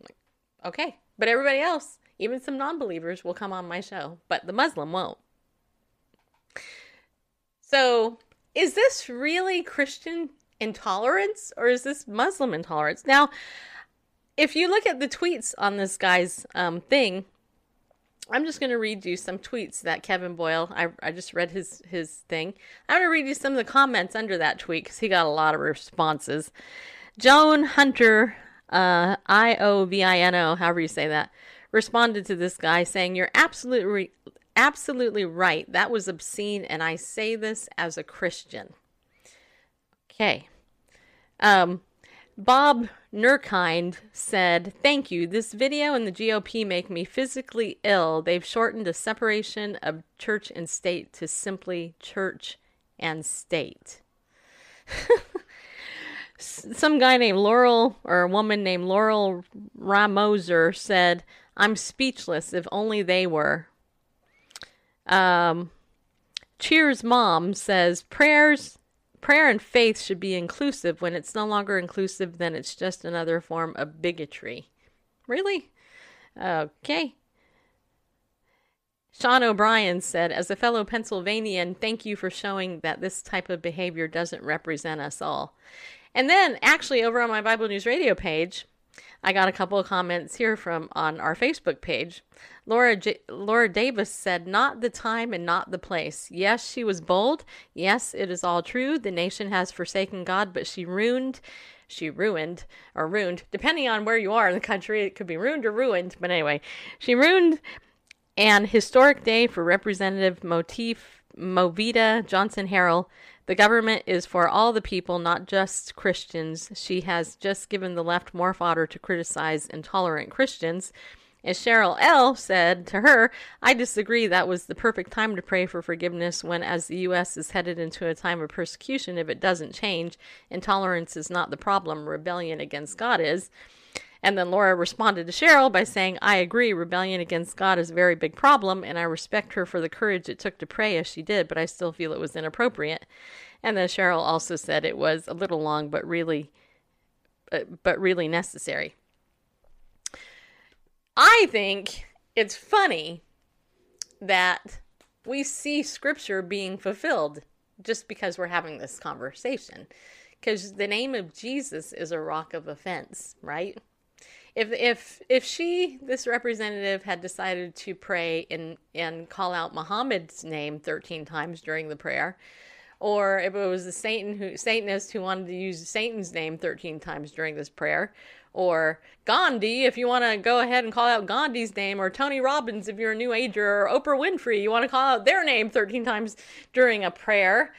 Like, okay. But everybody else, even some non believers, will come on my show, but the Muslim won't. So, is this really Christian intolerance or is this Muslim intolerance? Now, if you look at the tweets on this guy's um, thing, I'm just going to read you some tweets that Kevin Boyle, I, I just read his, his thing. I'm going to read you some of the comments under that tweet because he got a lot of responses. Joan Hunter, uh, I O V I N O, however you say that, responded to this guy saying, You're absolutely, absolutely right. That was obscene, and I say this as a Christian. Okay. Um, Bob Nurkind said, Thank you. This video and the GOP make me physically ill. They've shortened the separation of church and state to simply church and state. *laughs* Some guy named Laurel, or a woman named Laurel Ramoser, said, I'm speechless if only they were. Um, Cheers Mom says, Prayers prayer and faith should be inclusive. When it's no longer inclusive, then it's just another form of bigotry. Really? Okay. Sean O'Brien said, As a fellow Pennsylvanian, thank you for showing that this type of behavior doesn't represent us all. And then, actually, over on my Bible News Radio page, I got a couple of comments here from on our Facebook page. Laura J- Laura Davis said, "Not the time and not the place. Yes, she was bold. Yes, it is all true. The nation has forsaken God, but she ruined." She ruined or ruined, depending on where you are in the country. It could be ruined or ruined, but anyway, she ruined an historic day for Representative Motif Movita Johnson Harrell. The government is for all the people, not just Christians. She has just given the left more fodder to criticize intolerant Christians. As Cheryl L. said to her, I disagree. That was the perfect time to pray for forgiveness when, as the U.S. is headed into a time of persecution, if it doesn't change, intolerance is not the problem, rebellion against God is. And then Laura responded to Cheryl by saying, I agree, rebellion against God is a very big problem, and I respect her for the courage it took to pray as she did, but I still feel it was inappropriate. And then Cheryl also said it was a little long, but really, uh, but really necessary. I think it's funny that we see scripture being fulfilled just because we're having this conversation. Because the name of Jesus is a rock of offense, right? If if if she, this representative, had decided to pray and and call out Muhammad's name thirteen times during the prayer, or if it was a Satan who Satanist who wanted to use Satan's name thirteen times during this prayer, or Gandhi, if you want to go ahead and call out Gandhi's name, or Tony Robbins, if you're a New Ager, or Oprah Winfrey, you want to call out their name 13 times during a prayer,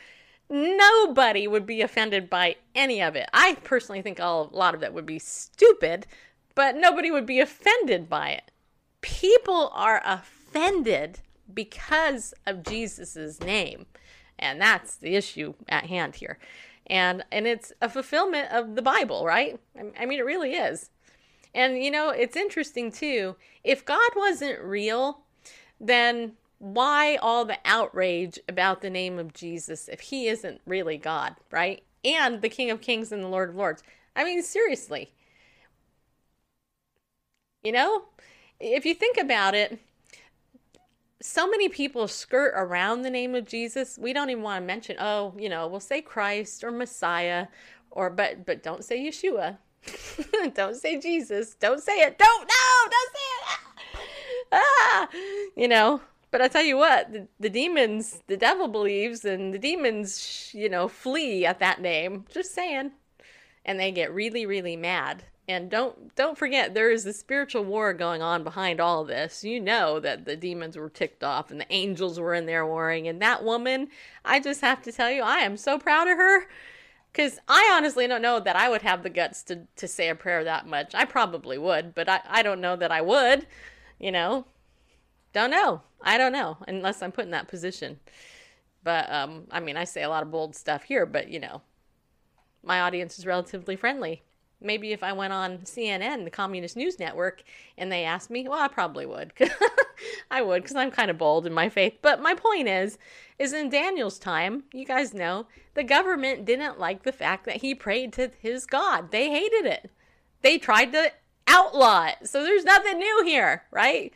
nobody would be offended by any of it. I personally think all, a lot of it would be stupid, but nobody would be offended by it. People are offended because of Jesus's name, and that's the issue at hand here. And and it's a fulfillment of the bible right? I mean it really is. And you know it's interesting too. If god wasn't real then why all the outrage about the name of jesus if he isn't really god right? And the king of kings and the lord of lords. I mean seriously you know if you think about it so many people skirt around the name of Jesus. We don't even want to mention, oh, you know, we'll say Christ or Messiah or but but don't say Yeshua. *laughs* don't say Jesus. Don't say it. Don't no, don't say it. *laughs* Ah, you know, but I tell you what, the, the demons, the devil believes and the demons, you know, flee at that name. Just saying. And they get really really mad and don't don't forget there is a spiritual war going on behind all this. You know that the demons were ticked off and the angels were in there warring and that woman, I just have to tell you, I am so proud of her. Cause I honestly don't know that I would have the guts to, to say a prayer that much. I probably would, but I, I don't know that I would, you know. Don't know. I don't know, unless I'm put in that position. But um, I mean I say a lot of bold stuff here, but you know, my audience is relatively friendly maybe if I went on CNN, the Communist News Network, and they asked me, well, I probably would. *laughs* I would because I'm kind of bold in my faith. But my point is, is in Daniel's time, you guys know, the government didn't like the fact that he prayed to his God. They hated it. They tried to outlaw it. So there's nothing new here, right?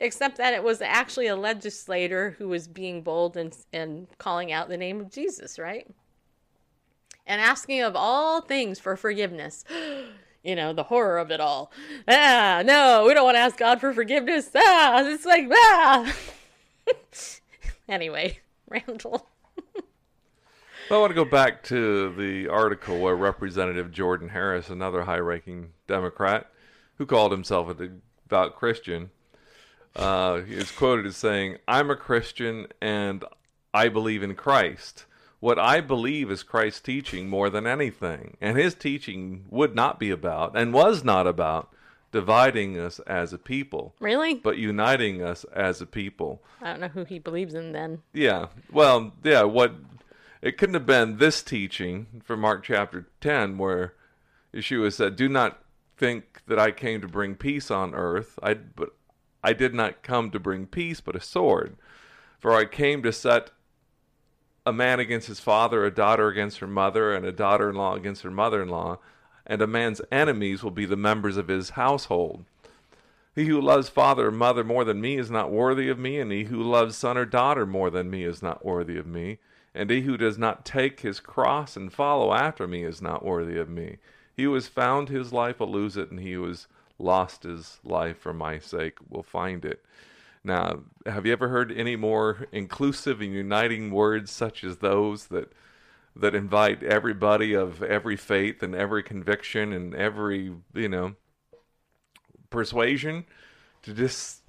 Except that it was actually a legislator who was being bold and, and calling out the name of Jesus, right? And asking of all things for forgiveness. *gasps* You know, the horror of it all. Ah, no, we don't want to ask God for forgiveness. Ah, it's like, ah. *laughs* anyway, *laughs* Randall. I want to go back to the article where Representative Jordan Harris, another high ranking Democrat who called himself a devout Christian, uh, is quoted as saying, I'm a Christian and I believe in Christ. What I believe is Christ's teaching more than anything. And his teaching would not be about, and was not about, dividing us as a people, Really? but uniting us as a people. I don't know who he believes in then. Yeah. Well, yeah, what it couldn't have been this teaching from Mark chapter 10 where Yeshua said, "Do not think that I came to bring peace on earth. I but I did not come to bring peace, but a sword. For I came to set a man against his father, a daughter against her mother, and a daughter-in-law against her mother-in-law, and a man's enemies will be the members of his household." He who loves father or mother more than me is not worthy of me, and he who loves son or daughter more than me is not worthy of me. And he who does not take his cross and follow after me is not worthy of me. He who has found his life will lose it, and he who has lost his life for my sake will find it. Now, have you ever heard any more inclusive and uniting words such as those that that invite everybody of every faith and every conviction and every, you know, persuasion to just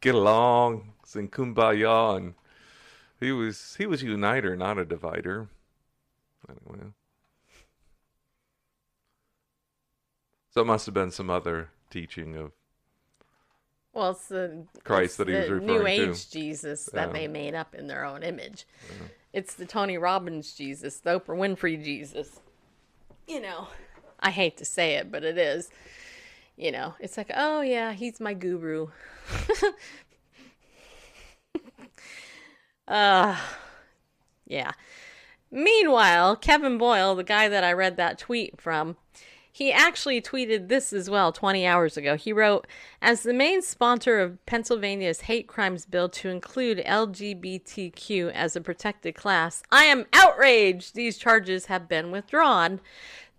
get along, sing kumbaya, and he was he was a uniter, not a divider. Anyway, so it must have been some other teaching of Well, it's the Christ it's that he was referring New to. Age Jesus that Yeah. they made up in their own image. It's the Tony Robbins Jesus, the Oprah Winfrey Jesus. You know, I hate to say it, but it is. You know, it's like, oh yeah, he's my guru. *laughs* uh, yeah. Meanwhile, Kevin Boyle, the guy that I read that tweet from, he actually tweeted this as well 20 hours ago. He wrote, As the main sponsor of Pennsylvania's hate crimes bill to include LGBTQ as a protected class, I am outraged these charges have been withdrawn.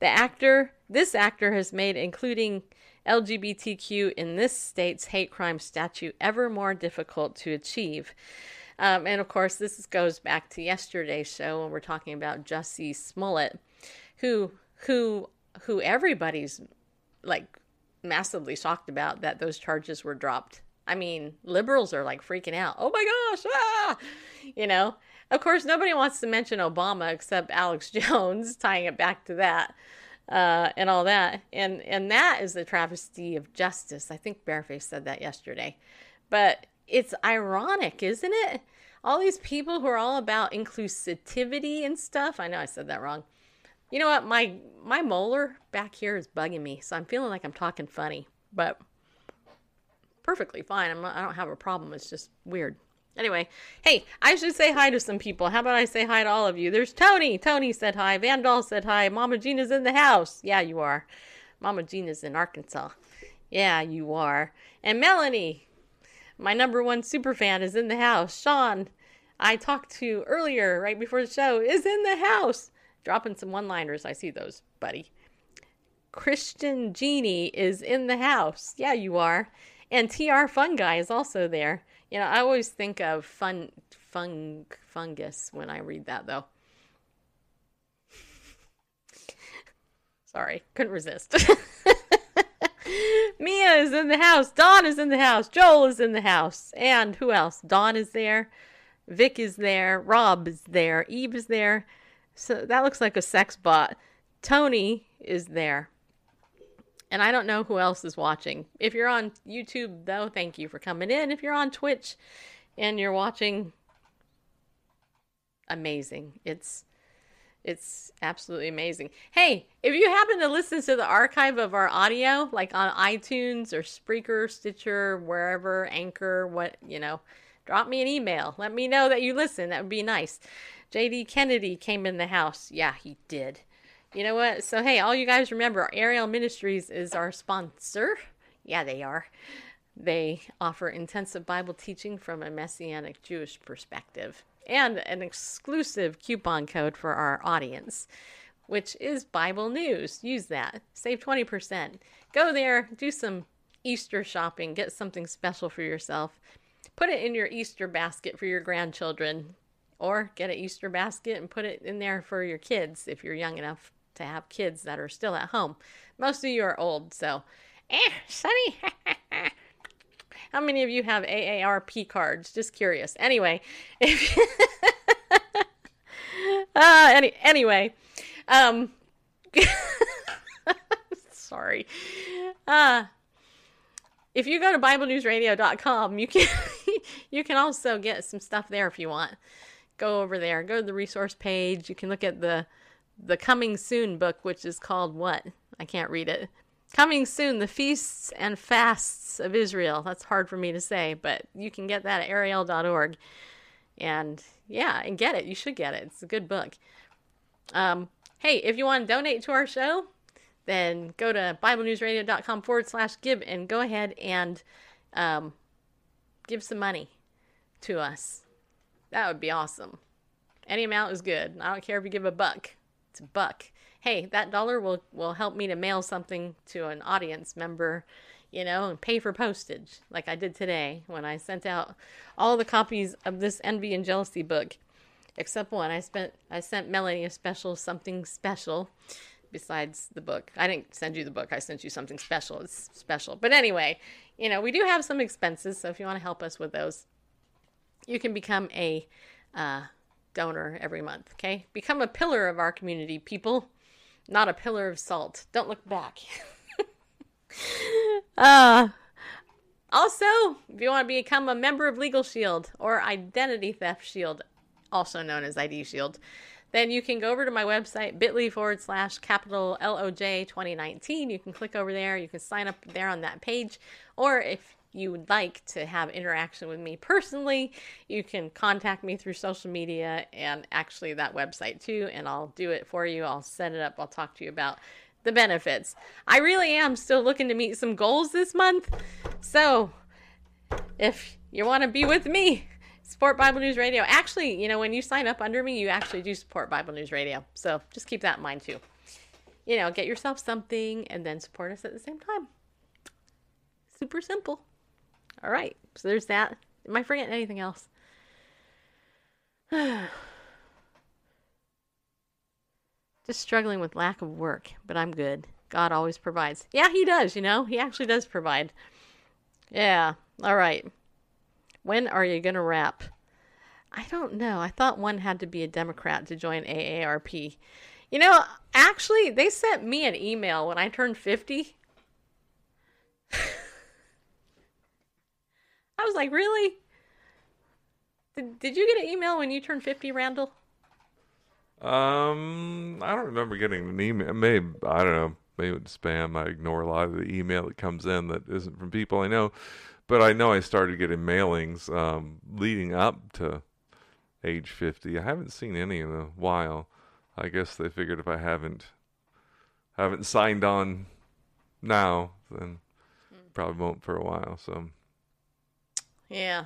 The actor, this actor has made including LGBTQ in this state's hate crime statute ever more difficult to achieve. Um, and of course, this goes back to yesterday's show when we're talking about Jussie Smollett, who who who everybody's like massively shocked about that those charges were dropped. I mean, liberals are like freaking out. Oh my gosh, ah! You know, of course, nobody wants to mention Obama except Alex *laughs* Jones, tying it back to that uh, and all that. And and that is the travesty of justice. I think Bareface said that yesterday. But it's ironic, isn't it? All these people who are all about inclusivity and stuff. I know I said that wrong. You know what? My my molar back here is bugging me, so I'm feeling like I'm talking funny, but perfectly fine. I'm not, I don't have a problem. It's just weird. Anyway, hey, I should say hi to some people. How about I say hi to all of you? There's Tony. Tony said hi. Vandal said hi. Mama Gina's in the house. Yeah, you are. Mama Gina's in Arkansas. Yeah, you are. And Melanie, my number one super fan, is in the house. Sean, I talked to earlier, right before the show, is in the house. Dropping some one liners. I see those, buddy. Christian Genie is in the house. Yeah, you are. And TR Fun Guy is also there. You know, I always think of fun, fung, fungus when I read that, though. *laughs* Sorry, couldn't resist. *laughs* Mia is in the house. Dawn is in the house. Joel is in the house. And who else? Dawn is there. Vic is there. Rob is there. Eve is there. So that looks like a sex bot. Tony is there. And I don't know who else is watching. If you're on YouTube, though, thank you for coming in. If you're on Twitch and you're watching, amazing. It's it's absolutely amazing. Hey, if you happen to listen to the archive of our audio, like on iTunes or Spreaker, Stitcher, wherever, Anchor, what, you know, drop me an email. Let me know that you listen. That would be nice. JD Kennedy came in the house. Yeah, he did. You know what? So, hey, all you guys remember, Ariel Ministries is our sponsor. Yeah, they are. They offer intensive Bible teaching from a Messianic Jewish perspective and an exclusive coupon code for our audience. which is Bible News. Use that. Save 20%. Go there, do some Easter shopping, get something special for yourself. Put it in your Easter basket for your grandchildren, or get an Easter basket and put it in there for your kids if you're young enough to have kids that are still at home. Most of you are old, so eh, Sonny. *laughs* How many of you have AARP cards? Just curious. Anyway, *laughs* if *laughs* uh, any anyway, um, sorry. Uh, if you go to BibleNewsRadio.com, you can *laughs* you can also get some stuff there if you want. Go over there. Go to the resource page. You can look at the the coming soon book, which is called what? I can't read it. Coming soon, the feasts and fasts of Israel. That's hard for me to say, but you can get that at ariel.org. And yeah, and get it. You should get it. It's a good book. Um, hey, if you want to donate to our show, then go to BibleNewsRadio.com forward slash give and go ahead and um, give some money to us. That would be awesome. Any amount is good. I don't care if you give a buck. It's a buck. Hey, that dollar will will help me to mail something to an audience member, you know, and pay for postage, like I did today when I sent out all the copies of this Envy and Jealousy book, except one. I spent I sent Melanie a special something special besides the book. I didn't send you the book. I sent you something special. It's special. But anyway, you know, we do have some expenses, so if you want to help us with those, you can become a uh, donor every month. Okay, become a pillar of our community, people, not a pillar of salt. Don't look back. *laughs* uh, also, if you want to become a member of Legal Shield or Identity Theft Shield, also known as ID Shield, then you can go over to my website, bit.ly forward slash capital LOJ 2019. You can click over there. You can sign up there on that page. Or if you would like to have interaction with me personally, you can contact me through social media and actually that website too, and I'll do it for you. I'll set it up. I'll talk to you about the benefits. I really am still looking to meet some goals this month. So if you want to be with me, support Bible News Radio. Actually, you know, when you sign up under me, you actually do support Bible News Radio. So just keep that in mind too. You know, get yourself something and then support us at the same time. Super simple. All right. So there's that. Am I forgetting anything else? *sighs* Just struggling with lack of work, but I'm good. God always provides. Yeah, he does, you know. He actually does provide. Yeah. All right. When are you going to wrap? I don't know. I thought one had to be a Democrat to join AARP. You know, actually, they sent me an email when I turned 50. *laughs* I was like, really? Did, did you get an email when you turned 50, Randall? Um, I don't remember getting an email. Maybe I don't know. Maybe it's spam. I ignore a lot of the email that comes in that isn't from people I know. But I know I started getting mailings um, leading up to age 50. I haven't seen any in a while. I guess they figured if I haven't haven't signed on now, then probably won't for a while. So Yeah.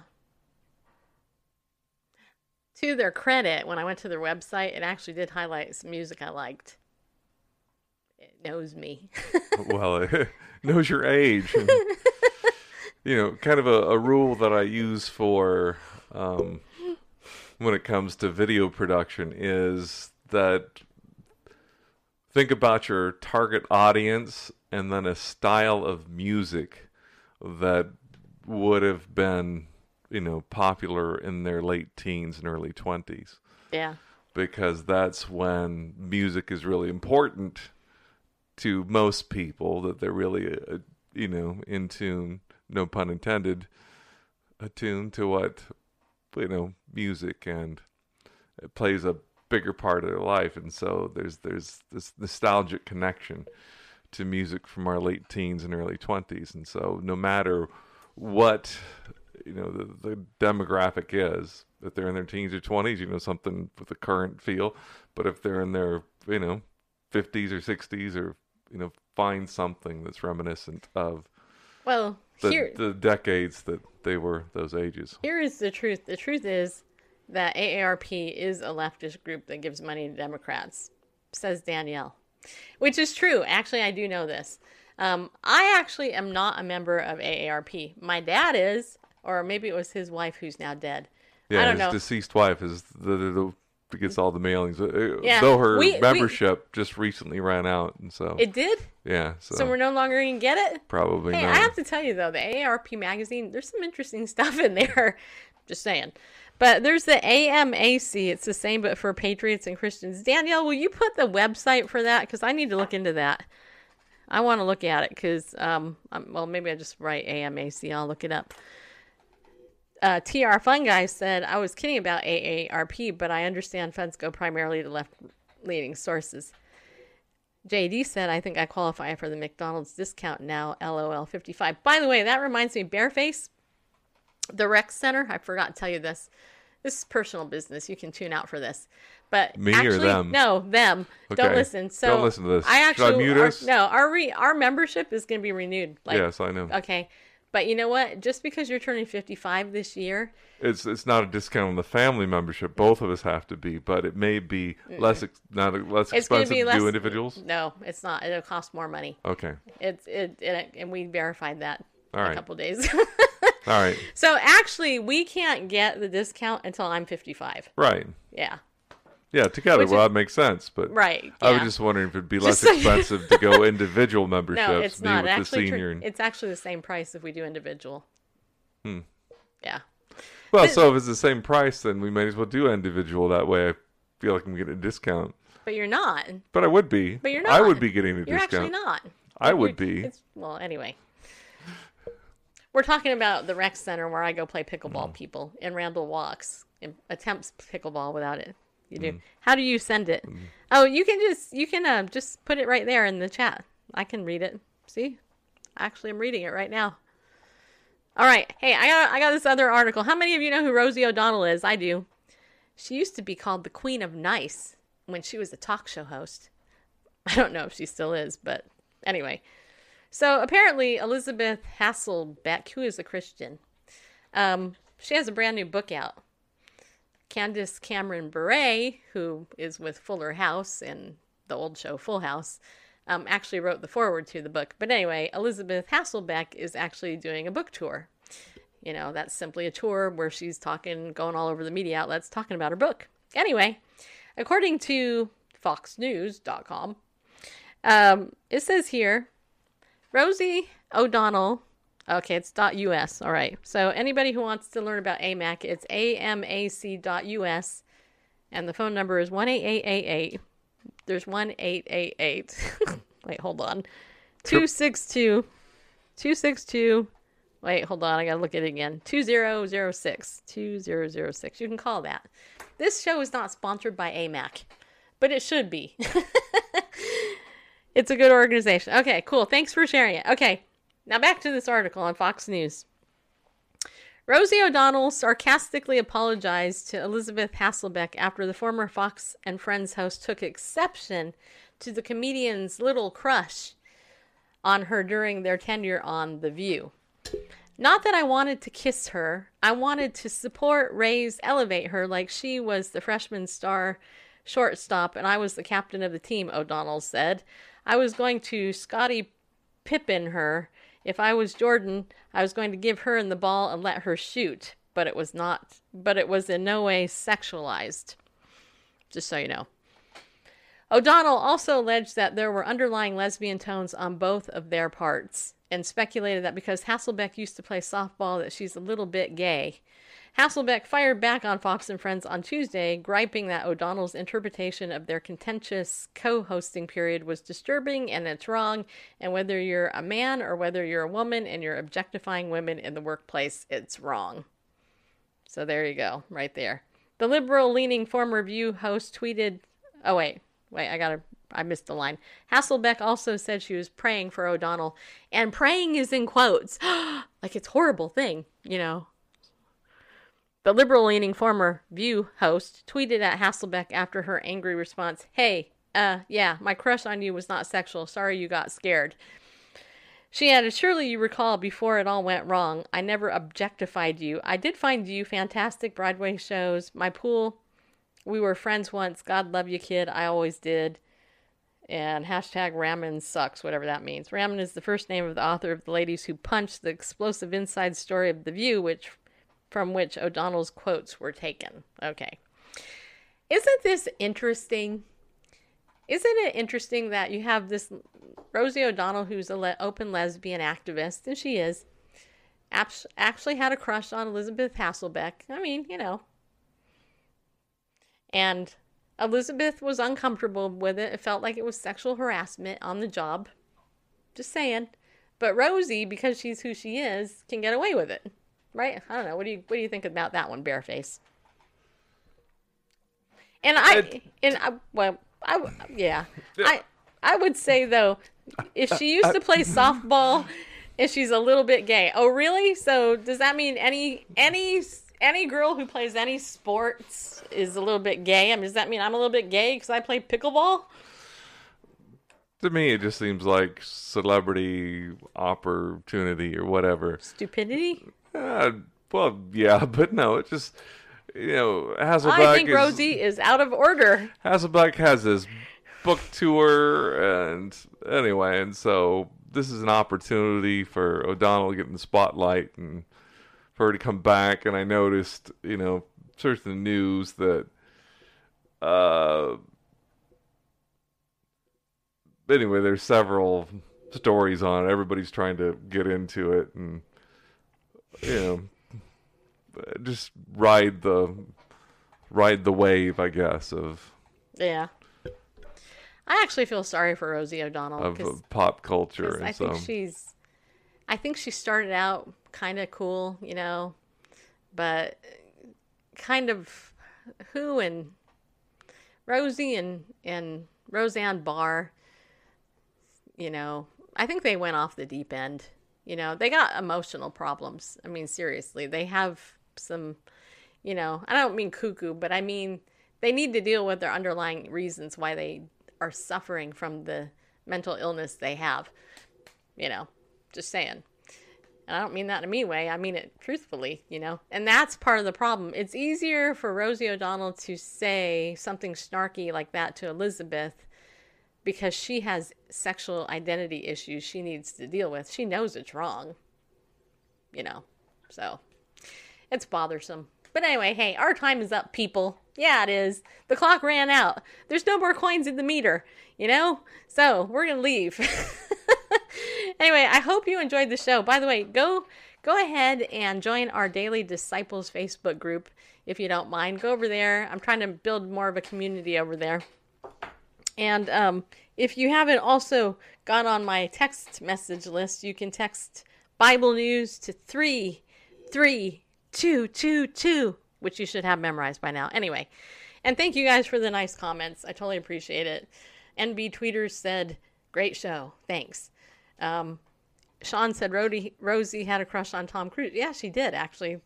To their credit, when I went to their website, it actually did highlight some music I liked. It knows me. *laughs* well, it *laughs* knows your age. And, *laughs* you know, kind of a, a rule that I use for um, when it comes to video production is that think about your target audience and then a style of music that would have been, you know, popular in their late teens and early 20s yeah. because that's when music is really important to most people that they're really uh, you know in tune no pun intended attuned to what you know music and it plays a bigger part of their life. And so there's there's this nostalgic connection to music from our late teens and early 20s and so no matter what you know the, the demographic is if they're in their teens or 20s you know something with the current feel. But if they're in their you know 50s or 60s or you know find something that's reminiscent of Well, the, here the decades that they were those ages here is the truth. The truth is that AARP is a leftist group that gives money to Democrats. says Danielle, which is true. Actually, I do know this. Um, I actually am not a member of AARP. My dad is, or maybe it was his wife who's now dead. Yeah, I don't his know. deceased wife is the, the, the gets all the mailings. Uh, Yeah, Though her we- we- membership just recently ran out, and so It did, yeah, so, so we're no longer gonna get it. probably Hey, not. I have to tell you though, the AARP magazine, there's some interesting *laughs* stuff in there. Just saying. But there's the AMAC. It's the same, but for patriots and Christians. Danielle, will you put the website for that? Because I need to look into that. I want to look at it because, um, um, well, maybe I just write AMAC. I'll look it up. Uh, TR Fun Guy said, I was kidding about AARP, but I understand funds go primarily to left leaning sources. JD said, I think I qualify for the McDonald's discount now, LOL 55. By the way, that reminds me, Bareface, the rec center, I forgot to tell you this. This is personal business. You can tune out for this. But Me or actually, them? No, them. Don't listen. So Don't listen to this. I Should I actually mute our- us? no, our re, our membership is going to be renewed. Like, yes, I know. Okay. But you know what? Just because you're turning 55 this year, It's it's not a discount on the family membership. Both of us have to be, but it may be less ex- not less it's expensive to be less. individuals. No, it's not. It'll cost more money. Okay, It's it, it and we verified that All a right. couple days. *laughs* all right, so actually, we can't get the discount until I'm 55. right. Yeah. Yeah, together. Which well, is- that makes sense. But Right, I was just wondering if it'd be less so expensive to go *laughs* individual memberships. No, it's not. It actually, and- it's actually the same price if we do individual. Hmm. Yeah. well, but- so if it's the same price, then we might as well do individual. That way, I feel like I'm getting a discount. But you're not. But I would be. But you're not. I would be getting a You're discount. actually not. I You're- would be. It's, well, anyway. We're talking about the rec center where I go play pickleball. Mm. People and Randall walks and attempts pickleball without it. You Mm. do. How do you send it? Oh, you can just you can uh, just put it right there in the chat. I can read it. See, actually, I'm reading it right now. All right. Hey, I got I got this other article. How many of you know who Rosie O'Donnell is? I do. She used to be called the Queen of Nice when she was a talk show host. *laughs* I don't know if she still is, but anyway. So apparently, Elisabeth Hasselbeck, who is a Christian, um, she has a brand new book out. Candace Cameron Bure, who is with Fuller House and the old show Full House, um, actually wrote the foreword to the book. But anyway, Elisabeth Hasselbeck is actually doing a book tour. You know, that's simply a tour where she's talking, going all over the media outlets, talking about her book. Anyway, according to FoxNews.com, um, it says here Rosie O'Donnell. Okay, it's .us. All right. So anybody who wants to learn about AMAC, it's amac.us, and the phone number is one eight eight eight eight. There's one eight eight eight. *laughs* Wait, hold on. Two six two. Two six two. Wait, hold on. I gotta look at it again. Two zero zero six. Two zero zero six. You can call that. This show is not sponsored by AMAC, but it should be. *laughs* It's a good organization. Okay, cool. Thanks for sharing it. Okay, now back to this article on Fox News. Rosie O'Donnell sarcastically apologized to Elisabeth Hasselbeck after the former Fox and Friends host took exception to the comedian's little crush on her during their tenure on The View. Not that I wanted to kiss her. I wanted to support, raise, elevate her like she was the freshman star shortstop and I was the captain of the team, O'Donnell said. I was going to Scottie Pippen her. If I was Jordan, I was going to give her in the ball and let her shoot, but it was not but it was in no way sexualized. Just so you know. O'Donnell also alleged that there were underlying lesbian tones on both of their parts and speculated that because Hasselbeck used to play softball that she's a little bit gay. Hasselbeck fired back on Fox and Friends on Tuesday, griping that O'Donnell's interpretation of their contentious co-hosting period was disturbing and it's wrong, and whether you're a man or whether you're a woman and you're objectifying women in the workplace, it's wrong. So there you go, right there. The liberal leaning former View host tweeted, oh wait, wait, I gotta, I missed the line. Hasselbeck also said she was praying for O'Donnell, and praying is in quotes, *gasps* like it's horrible thing, you know. The liberal leaning former View host tweeted at Hasselbeck after her angry response, Hey, uh, yeah, my crush on you was not sexual. Sorry you got scared. She added, Surely you recall before it all went wrong, I never objectified you. I did find you fantastic Broadway shows. My pool, we were friends once. God love you, kid. I always did. And hashtag Ramin sucks, whatever that means. Ramin is the first name of the author of The Ladies Who Punched, the explosive inside story of The View, which from which O'Donnell's quotes were taken. Okay. Isn't this interesting? Isn't it interesting that you have this Rosie O'Donnell, who's an le- open lesbian activist, and she is, actually had a crush on Elisabeth Hasselbeck. I mean, you know. And Elisabeth was uncomfortable with it. It felt like it was sexual harassment on the job. Just saying. But Rosie, because she's who she is, can get away with it. Right? I don't know. What do you what do you think about that one, Bareface? And I and I well I yeah. I I would say though, if she used to play softball and she's a little bit gay. Oh really? So does that mean any any any girl who plays any sports is a little bit gay? I mean, does that mean I'm a little bit gay because I play pickleball? To me, it just seems like celebrity opportunity or whatever. Stupidity? Uh, well, yeah, *laughs* but no, it just you know Hasselbeck I think is, Rosie is out of order. Hasselbeck has his book tour, and anyway, and so this is an opportunity for O'Donnell to get in the spotlight and for her to come back. And I noticed, you know, searching the news that, uh, anyway, there's several stories on it. Everybody's trying to get into it, and you know, just ride the ride the wave, I guess, of Yeah. I actually feel sorry for Rosie O'Donnell of uh, pop culture, and I so think she's I think she started out kind of cool, you know, but kind of who and Rosie and and Roseanne Barr, you know, I think they went off the deep end. You know, they got emotional problems. I mean, seriously, they have some, you know, I don't mean cuckoo, but I mean they need to deal with their underlying reasons why they are suffering from the mental illness they have. You know, just saying. And I don't mean that in a mean way. I mean it truthfully, you know. And that's part of the problem. It's easier for Rosie O'Donnell to say something snarky like that to Elisabeth because she has sexual identity issues she needs to deal with. She knows it's wrong. You know. So it's bothersome. But anyway, hey, our time is up, people. Yeah, it is. The clock ran out. There's no more coins in the meter, you know? So we're gonna leave. *laughs* anyway, I hope you enjoyed the show. By the way, go go ahead and join our Daily Disciples Facebook group if you don't mind. Go over there. I'm trying to build more of a community over there. And um, if you haven't also got on my text message list, you can text Bible news to three three two two two, which you should have memorized by now. Anyway, and thank you guys for the nice comments. I totally appreciate it. NB Tweeters said, "Great show, thanks." Um, Sean said Rosie had a crush on Tom Cruise. Yeah, she did actually.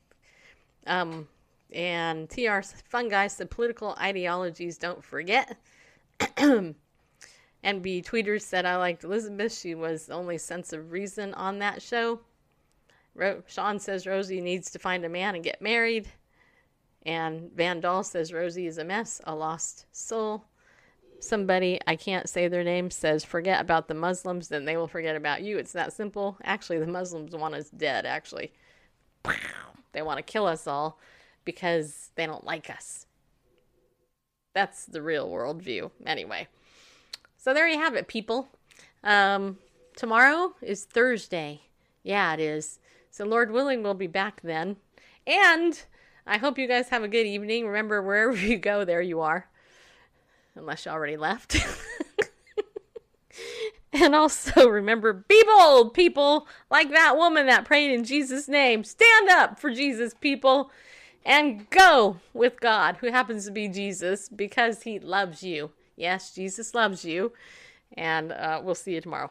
Um, and TR Fun Guy said political ideologies don't forget. *clears throat* NB Tweeters said I liked Elisabeth. She was the only sense of reason on that show. Ro- Sean says Rosie needs to find a man and get married. And Van Dahl says Rosie is a mess, a lost soul. Somebody, I can't say their name, says forget about the Muslims, then they will forget about you. It's that simple. Actually, the Muslims want us dead, actually. They want to kill us all because they don't like us. That's the real world view. Anyway. So there you have it, people. Um, tomorrow is Thursday. Yeah, it is. So Lord willing, we'll be back then. And I hope you guys have a good evening. Remember, wherever *laughs* you go, there you are. Unless you already left. *laughs* and also remember, be bold, people, like that woman that prayed in Jesus' name. Stand up for Jesus, people, and go with God, who happens to be Jesus, because he loves you. Yes, Jesus loves you. And uh, we'll see you tomorrow.